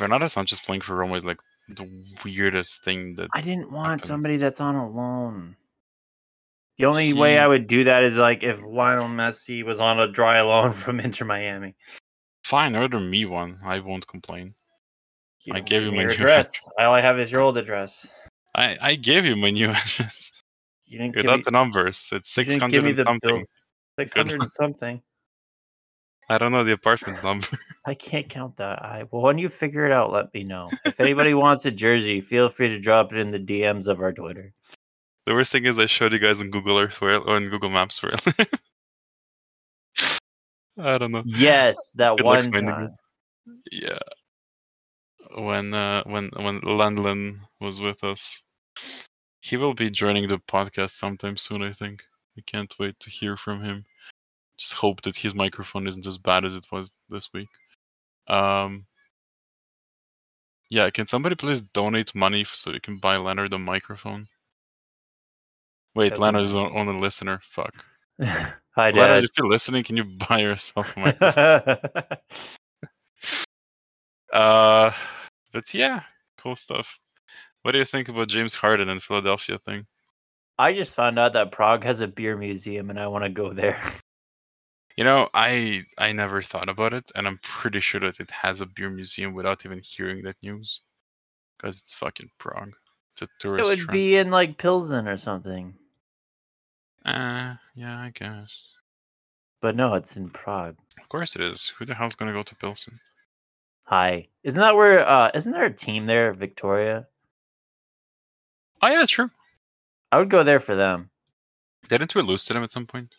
A: Renato Sanches playing for Roma is like the weirdest thing that
B: I didn't want somebody that's on a loan. The only way I would do that is like if Lionel Messi was on a dry loan from Inter Miami.
A: fine, order me one. I won't complain.
B: You
A: I gave you my
B: address. All I have is your old address.
A: I, I gave you my new address.
B: You didn't give me
A: the numbers. It's six hundred and something.
B: bill. Six hundred something.
A: I don't know the apartment number.
B: I can't count that. I well, when you figure it out, let me know. If anybody wants a jersey, feel free to drop it in the DMs of our Twitter.
A: The worst thing is I showed you guys on Google Earth for or on Google Maps for I don't know.
B: Yes, that
A: Good
B: one time.
A: Yeah. When uh when when Landlin was with us. He will be joining the podcast sometime soon, I think. I can't wait to hear from him. Just hope that his microphone isn't as bad as it was this week. Um Yeah, can somebody please donate money so you can buy Leonard a microphone? Wait,
B: That'd
A: Leonard is on, on a listener. Fuck.
B: Hi,
A: Leonard,
B: Dad.
A: if you're listening, can you buy yourself a microphone? Uh, but yeah, cool stuff. What do you think about James Harden and Philadelphia thing?
B: I just found out that Prague has a beer museum, and I want to go there.
A: You know, I I never thought about it, and I'm pretty sure that it has a beer museum without even hearing that news, because it's fucking Prague. It's a tourist.
B: It would
A: trap.
B: be in like Pilsen or something.
A: Uh, yeah, I guess.
B: But no, it's in Prague.
A: Of course it is. Who the hell's gonna go to Pilsen?
B: Hi. Isn't that where uh isn't there a team there, Viktoria?
A: Oh yeah, true.
B: I would go there for them.
A: Didn't we lose to them at some point?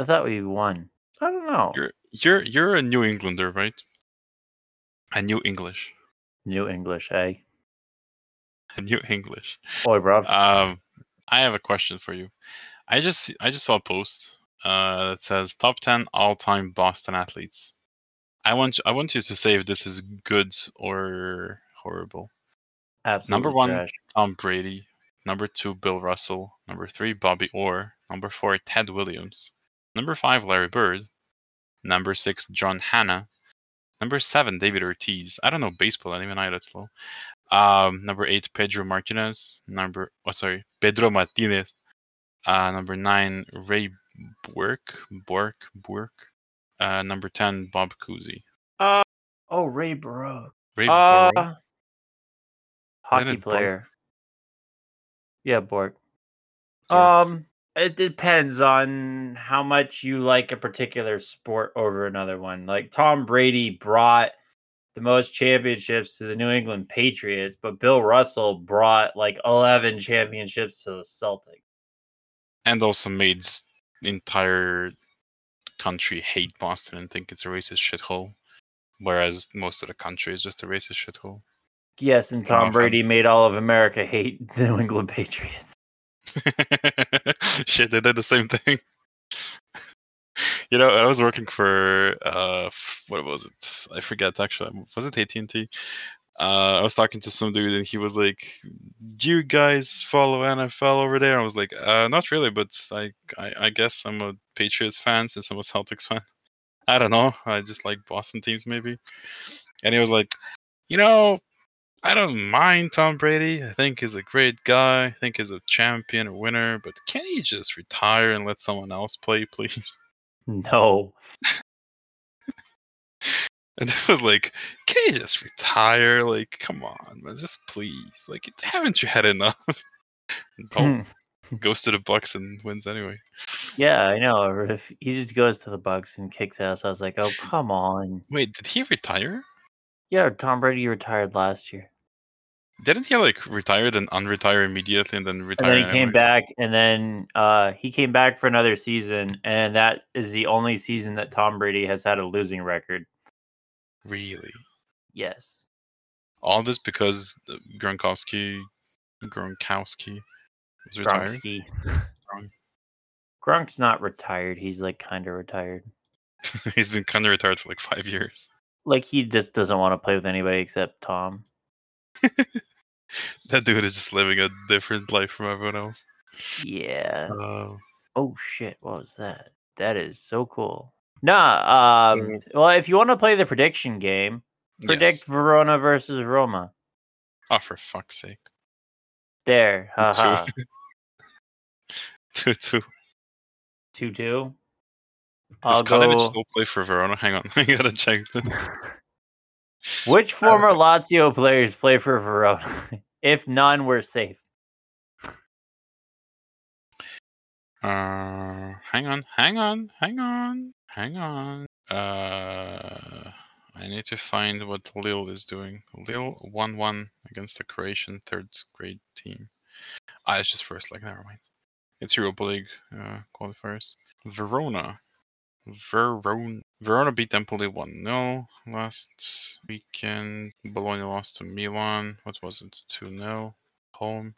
B: I thought we won. I don't know.
A: You're you're you're a New Englander, right? A New English.
B: New English, eh?
A: A New English.
B: Boy, bro.
A: Um, I have a question for you. I just I just saw a post uh, that says top ten all time Boston athletes. I want I want you to say if this is good or horrible.
B: Absolutely
A: number one-
B: trash.
A: Tom Brady. Number two, Bill Russell. Number three, Bobby Orr. Number four, Ted Williams. Number five, Larry Bird. Number six, John Hannah. Number seven, David Ortiz. I don't know baseball. I don't even know that's low. Um, number eight, Pedro Martinez. Number oh sorry, Pedro Martinez. Uh, number nine, Ray Bork. Bork. Bork. Uh, number ten, Bob Cousy.
B: Uh, oh, Ray Burrow.
A: Ray
B: Uh,
A: Burrow.
B: hockey
A: player. Bork?
B: Yeah, Bork.
A: Sorry.
B: Um, it depends on how much you like a particular sport over another one. Like Tom Brady brought the most championships to the New England Patriots, but Bill Russell brought like 11 championships to the Celtics.
A: and also made the entire country hate Boston and think it's a racist shithole, whereas most of the country is just a racist shithole.
B: Yes, and Tom Brady made all of America hate the New England Patriots.
A: Shit, they did the same thing. you know, I was working for uh, what was it? I forget actually. Was it AT and T? Uh, I was talking to some dude and he was like, "Do you guys follow NFL over there?" I was like, uh, "Not really, but I, I, I guess I'm a Patriots fan since I'm a Celtics fan. I don't know. I just like Boston teams maybe." And he was like, "You know, I don't mind Tom Brady. I think he's a great guy. I think he's a champion, a winner. But can he just retire and let someone else play, please?"
B: No.
A: And it was like, can you just retire? Like, come on, man, just please. Like, haven't you had enough? oh, goes to the Bucs and wins anyway.
B: yeah, I know. If he just goes to the Bucs and kicks ass, I was like, oh come on.
A: Wait, did he retire?
B: Yeah, Tom Brady retired last year.
A: Didn't he like retire then unretire immediately and then retire?
B: And then he came
A: anyway?
B: back, and then uh, he came back for another season, and that is the only season that Tom Brady has had a losing record.
A: Really?
B: Yes.
A: All this because Gronkowski, Gronkowski was retired.
B: Gronksky.
A: Gronk.
B: Gronk's not retired. He's like kind of retired.
A: He's been kind of retired for like five years.
B: Like he just doesn't want to play with anybody except Tom.
A: That dude is just living a different life from everyone else.
B: Yeah.
A: Oh.
B: Oh shit! What was that? That is so cool. Nah. Um. Well, if you want to play the prediction game, predict
A: Yes.
B: Verona versus Roma.
A: Oh, for fuck's sake.
B: There. Haha.
A: Two two.
B: Two two.
A: Does
B: I'll
A: Kalinic
B: go.
A: still play for Verona? Hang on, I gotta check.
B: Which former Lazio players play for Verona? if none, we're safe.
A: Uh, hang on, hang on, hang on, hang on. Uh, I need to find what Lille is doing. Lille one one against the Croatian third grade team. Ah, it's just first leg. Never mind. It's Europa League uh, qualifiers. Verona. Verona. Verona beat Empoli 1 0 last weekend. Bologna lost to Milan. What was it? 2 0. Home.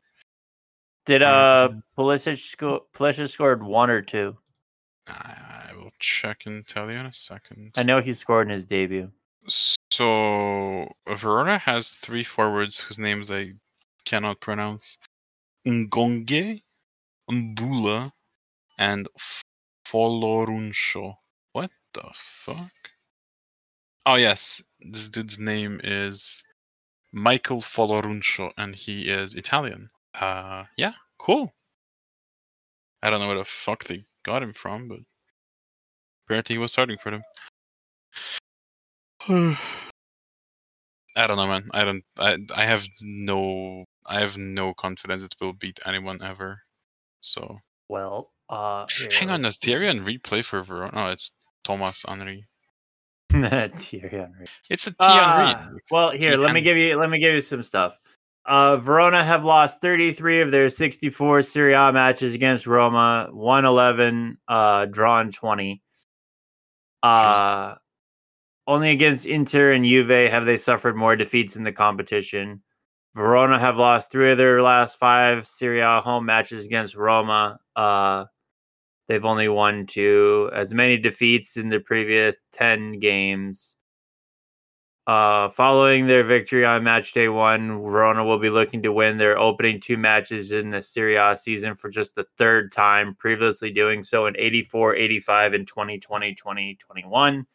B: Did uh. Pulisic score? Pulisic scored one or two.
A: I will check and tell you in a second.
B: I know he scored in his debut.
A: So Verona has three forwards whose names I cannot pronounce: Ngonge, Mboula, and Folorunsho. What the fuck? Oh yes, this dude's name is Michael Folorunsho, and he is Italian. Uh, yeah, cool. I don't know where the fuck they got him from, but apparently he was starting for them. I don't know, man. I don't. I I have no. I have no confidence it will beat anyone ever. So
B: Well, uh,
A: hang on, does Thierry Henry play for Verona? No, it's Thomas Henry.
B: Thierry Henry.
A: It's a T
B: Ah,
A: Henry.
B: well, here, let me give you let me give you some stuff. Uh, Verona have lost 33 of their 64 Serie A matches against Roma, 111, uh, drawn 20. Uh, only against Inter and Juve have they suffered more defeats in the competition. Verona have lost three of their last five Serie A home matches against Roma. Uh, they've only won two. As many defeats in the previous 10 games. Uh, following their victory on match day one, Verona will be looking to win their opening two matches in the Serie A season for just the third time, previously doing so in 84, 85, and 2020, 2021.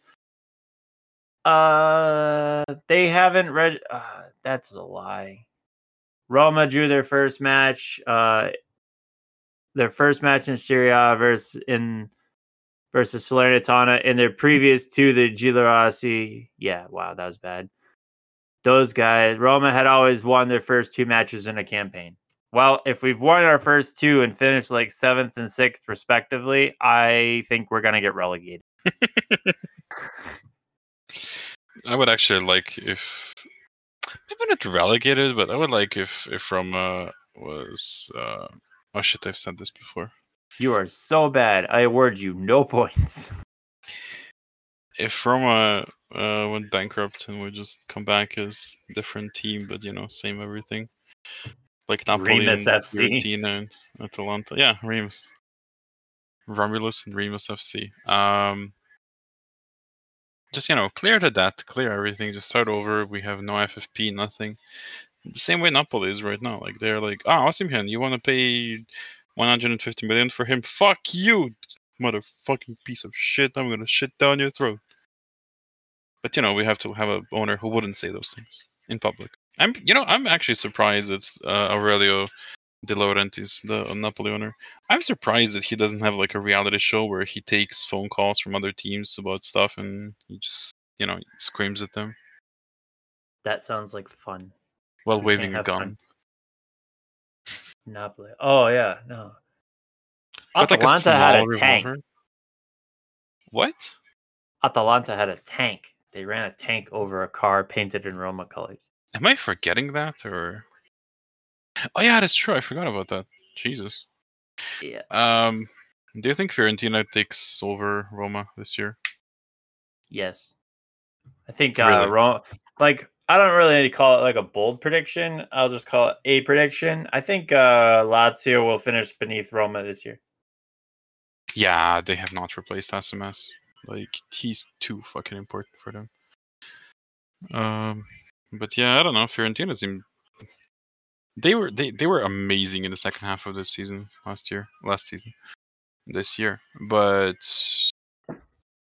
B: Uh, they haven't read. Uh, that's a lie. Roma drew their first match. Uh, their first match in Serie A versus in versus Salernitana in their previous to the Giallorossi. Yeah, wow, that was bad. Those guys, Roma had always won their first two matches in a campaign. Well, if we've won our first two and finished like seventh and sixth respectively, I think we're gonna get relegated.
A: I would actually like if maybe not relegated, but I would like if if Roma was. Uh, oh shit! I've said this before.
B: You are so bad. I award you no points.
A: If Roma uh, went bankrupt and would just come back as different team, but you know, same everything, like Napoli
B: Remus
A: and
B: FC.
A: Fiorentina and Atalanta. Yeah, Remus, Romulus and Remus FC. Um, just you know, clear the debt, clear everything, just start over. We have no FFP, nothing. The same way Napoli is right now. Like they're like, ah, Osimhen, you want to pay 150 million for him? Fuck you, motherfucking piece of shit! I'm gonna shit down your throat. But you know, we have to have a owner who wouldn't say those things in public. I'm, you know, I'm actually surprised that uh, Aurelio De Laurentiis, the Napoli owner, I'm surprised that he doesn't have like a reality show where he takes phone calls from other teams about stuff and he just, you know, screams at them
B: That sounds like fun.
A: While
B: We
A: waving a gun.
B: fun. Napoli. Oh yeah, no.
A: Got, like, a
B: Atalanta had a tank.
A: What?
B: Atalanta had a tank. They ran a tank over a car painted in Roma colors.
A: Am I forgetting that or? Oh yeah, that's true. I forgot about that. Jesus.
B: Yeah.
A: Um, do you think Fiorentina takes over Roma this year?
B: Yes. I think uh
A: Really?
B: Rome like I don't really call it like a bold prediction. I'll just call it a prediction. I think uh Lazio will finish beneath Roma this year.
A: Yeah, they have not replaced SMS. Like he's too fucking important for them. Um, but yeah, I don't know. Fiorentina seem they were they, they were amazing in the second half of the season last year, last season, this year. But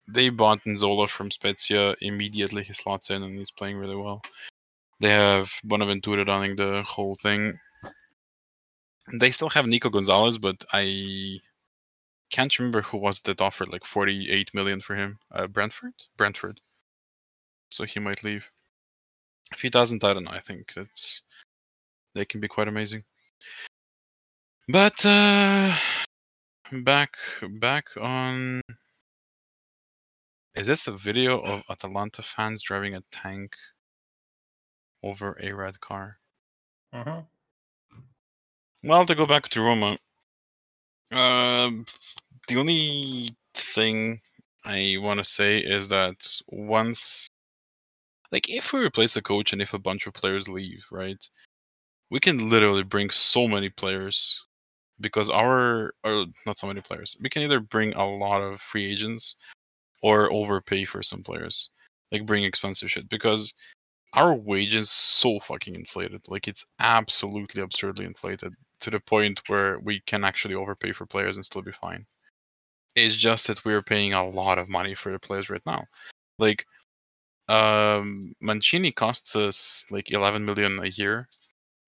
A: they bought Nzola from Spezia immediately. He slots in and he's playing really well. They have Bonaventura running the whole thing. They still have Nico Gonzalez, but I can't remember who was that offered like 48 million for him. Uh, Brentford, Brentford. So he might leave. If he doesn't, I don't know. I think that's they can be quite amazing. But uh, back back on. Is this a video of Atalanta fans driving a tank over a red car?
B: Mm-hmm.
A: Well, to go back to Roma, um, the only thing I want to say is that once, like, if we replace a coach and if a bunch of players leave, right, we can literally bring so many players because our, or not so many players, we can either bring a lot of free agents or overpay for some players, like bring expensive shit because our wages so fucking inflated. Like it's absolutely absurdly inflated to the point where we can actually overpay for players and still be fine. It's just that we're paying a lot of money for the players right now. Like um Mancini costs us like 11 million a year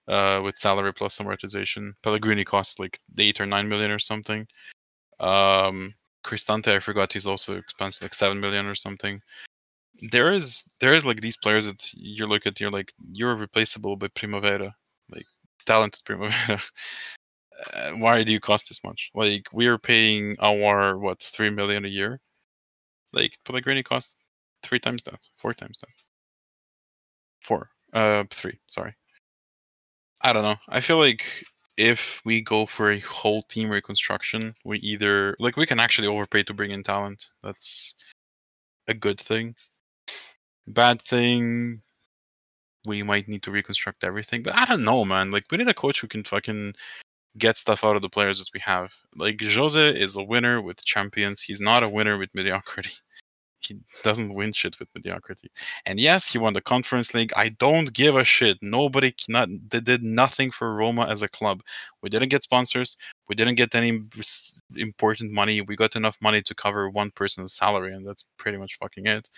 A: uh with salary plus amortization. Pellegrini costs like 8 or 9 million or something. Um Cristante, I forgot he's also expensive, like seven million or something. There is there is like these players that you look at, you're like you're replaceable by Primavera, like talented Primavera. Uh, why do you cost this much? Like we are paying our what three million a year. Like Pellegrini costs three times that, four times that, four, uh, three. Sorry. I don't know. I feel like if we go for a whole team reconstruction, we either like we can actually overpay to bring in talent. That's a good thing. Bad thing, we might need to reconstruct everything. But I don't know, man. Like we need a coach who can fucking get stuff out of the players that we have. Like Jose is a winner with champions. He's not a winner with mediocrity. He doesn't win shit with mediocrity. And yes, he won the conference league. I don't give a shit. Nobody not they did nothing for Roma as a club. We didn't get sponsors. We didn't get any important money. We got enough money to cover one person's salary, and that's pretty much fucking it.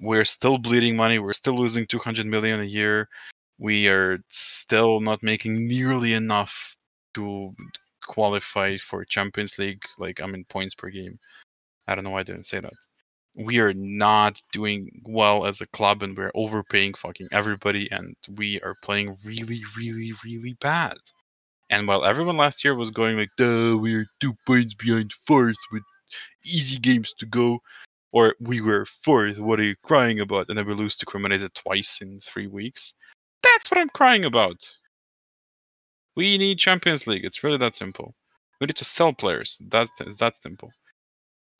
A: We're still bleeding money. We're still losing 200 million a year. We are still not making nearly enough to qualify for Champions League. Like I mean, points per game. I don't know why I didn't say that. We are not doing well as a club, and we're overpaying fucking everybody, and we are playing really, really, really bad. And while everyone last year was going like, "Duh, we are two points behind fourth with easy games to go," or "We were fourth, what are you crying about?" and then we lose to Cremonese twice in three weeks. That's what I'm crying about. We need Champions League. It's really that simple. We need to sell players. That is that simple.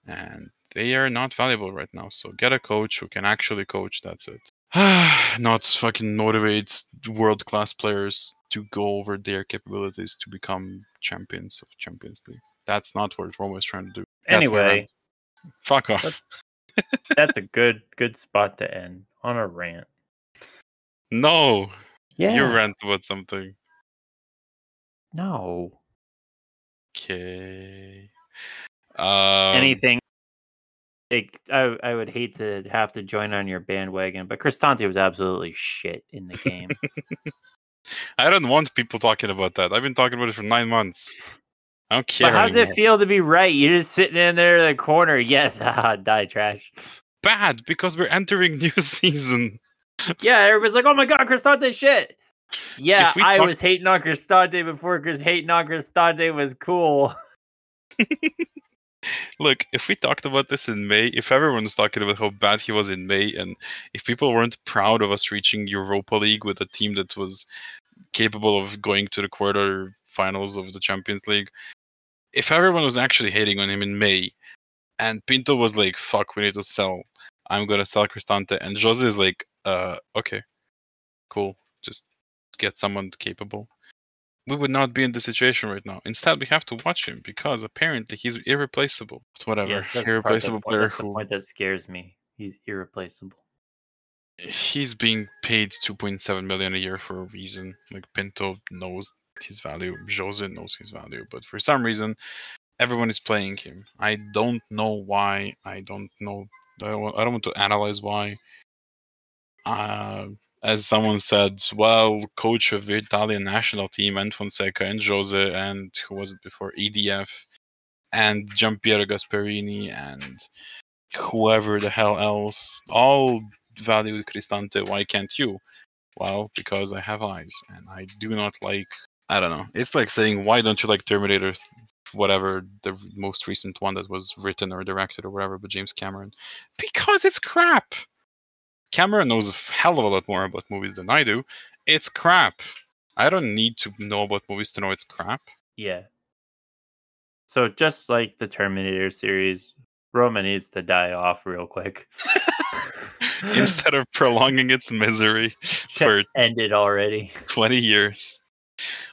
A: And they are not valuable right now. So get a coach who can actually coach. That's it. not fucking motivate world class players to go over their capabilities to become champions of Champions League. That's not what Roma is trying to do. That's
B: Anyway,
A: fuck off.
B: that's a good good spot to end on a rant.
A: No,
B: Yeah.
A: you rant about something.
B: No.
A: Okay. Um,
B: Anything. It, I I would hate to have to join on your bandwagon, but Cristante was absolutely shit in the game.
A: I don't want people talking about that. I've been talking about it for nine months. I don't care.
B: but how does it feel to be right? You're just sitting in there in the corner. Yes, haha, die trash.
A: Bad because we're entering new season.
B: Yeah, everybody's like, "Oh my god, Cristante shit." Yeah, I
A: talk-
B: was hating on Cristante before because hating on Cristante was cool.
A: Look, if we talked about this in May, if everyone was talking about how bad he was in May, and if people weren't proud of us reaching Europa League with a team that was capable of going to the quarter finals of the Champions League, if everyone was actually hating on him in May, and Pinto was like, "Fuck, we need to sell," I'm gonna sell Cristante, and Jose is like, "Uh, okay, cool, just get someone capable." We would not be in this situation right now. Instead, we have to watch him because apparently he's irreplaceable. But whatever,
B: Yes, that's the part
A: irreplaceable player
B: That's the point that scares me. He's irreplaceable.
A: he's being paid 2.7 million a year for a reason. Like Pinto knows his value, Jose knows his value, but for some reason, everyone is playing him. I don't know why. I don't know. I don't want, I don't want to analyze why. Uh, as someone said, well, coach of the Italian national team, and Fonseca, and Jose, and who was it before? EDF, and Giampiero Gasperini, and whoever the hell else, all valued Cristante. Why can't you? Well, because I have eyes, and I do not like. I don't know. It's like saying, why don't you like Terminator? Whatever the most recent one that was written or directed or whatever, but James Cameron, because it's crap. Cameron knows a hell of a lot more about movies than I do. It's crap. I don't need to know about movies to know it's crap.
B: Yeah. So just like the Terminator series, Roma needs to die off real quick.
A: Instead of prolonging its misery for
B: Just end it already.
A: 20 years.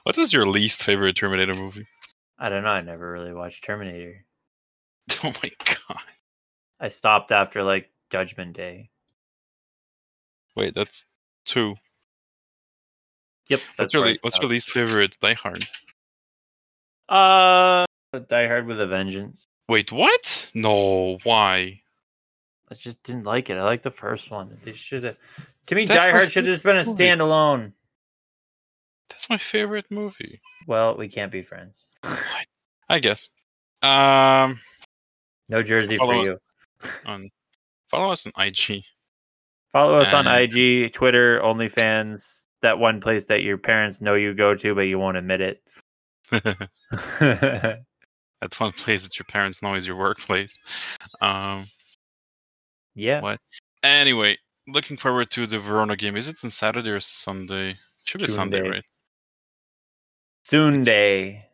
A: What was your least favorite Terminator movie?
B: I don't know. I never really watched Terminator.
A: Oh my god.
B: I stopped after like Judgment Day.
A: Wait, that's two.
B: Yep.
A: What's
B: That's
A: your,
B: I
A: le- what's your least favorite Die Hard?
B: Uh, Die Hard with a Vengeance.
A: Wait, what? No, why?
B: I just didn't like it. I like the first one. They should have. To me,
A: That's
B: Die Hard should have just been a
A: movie.
B: standalone.
A: That's my favorite movie.
B: Well, we can't be friends.
A: I guess. Um,
B: No jersey for you.
A: On follow us on IG.
B: Follow us on IG, Twitter, OnlyFans, that one place that your parents know you go to, but you won't admit it.
A: That's one place that your parents know is your workplace. Um.
B: yeah.
A: What? Anyway, looking forward to the Verona game. Is it on Saturday or Sunday? Should be Sunday,
B: Sunday.
A: right?
B: Soon day.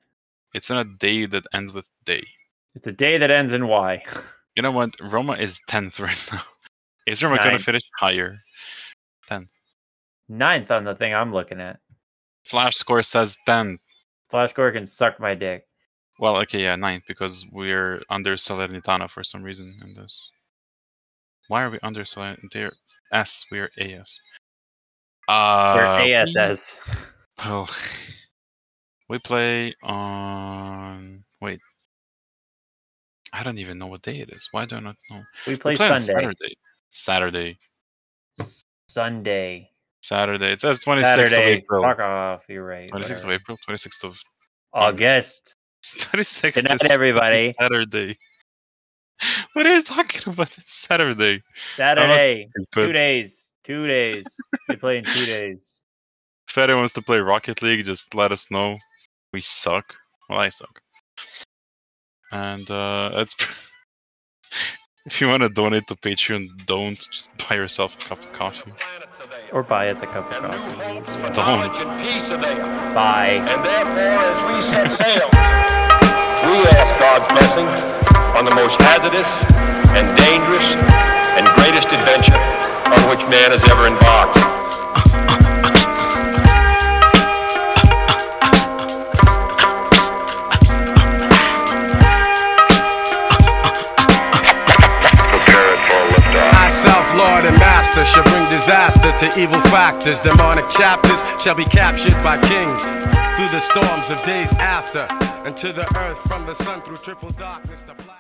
A: It's on a day that ends with day.
B: It's a day that ends in Y.
A: You know what? Roma is tenth right now. Is Roma gonna finish higher? 10th.
B: Ninth on the thing I'm looking at.
A: Flash score says tenth.
B: Flash Score can suck my dick.
A: Well, okay, yeah, ninth because we're under Salernitana for some reason in this. Why are we under Salernitana? S, we're AS. Uh,
B: We're
A: we-
B: ASS.
A: Well, we play on. Wait. I don't even know what day it is. Why do I not know?
B: We
A: We
B: play
A: play on
B: Sunday.
A: Saturday. Saturday.
B: Sunday.
A: Saturday. It says 26th of April.
B: Fuck off. You're right.
A: 26th of. April. 26th of
B: August.
A: 26th.
B: Good night, everybody.
A: Saturday. What are you talking about? It's Saturday.
B: Saturday. Two days. Two days. we play in two days.
A: if anyone wants to play Rocket League, just let us know. We suck. Well, I suck. And uh, it's. If you want to donate to Patreon, don't just buy yourself a cup of coffee.
B: Or buy us a cup of coffee.
A: Don't.
C: Peace of.
B: Bye.
C: And therefore, as we set sail, we ask God's blessing on the most hazardous and dangerous and greatest adventure on which man has ever embarked.
D: Lord and master, shall bring disaster to evil factors. Demonic chapters shall be captured by kings through the storms of days after, and to the earth from the sun through triple darkness to black.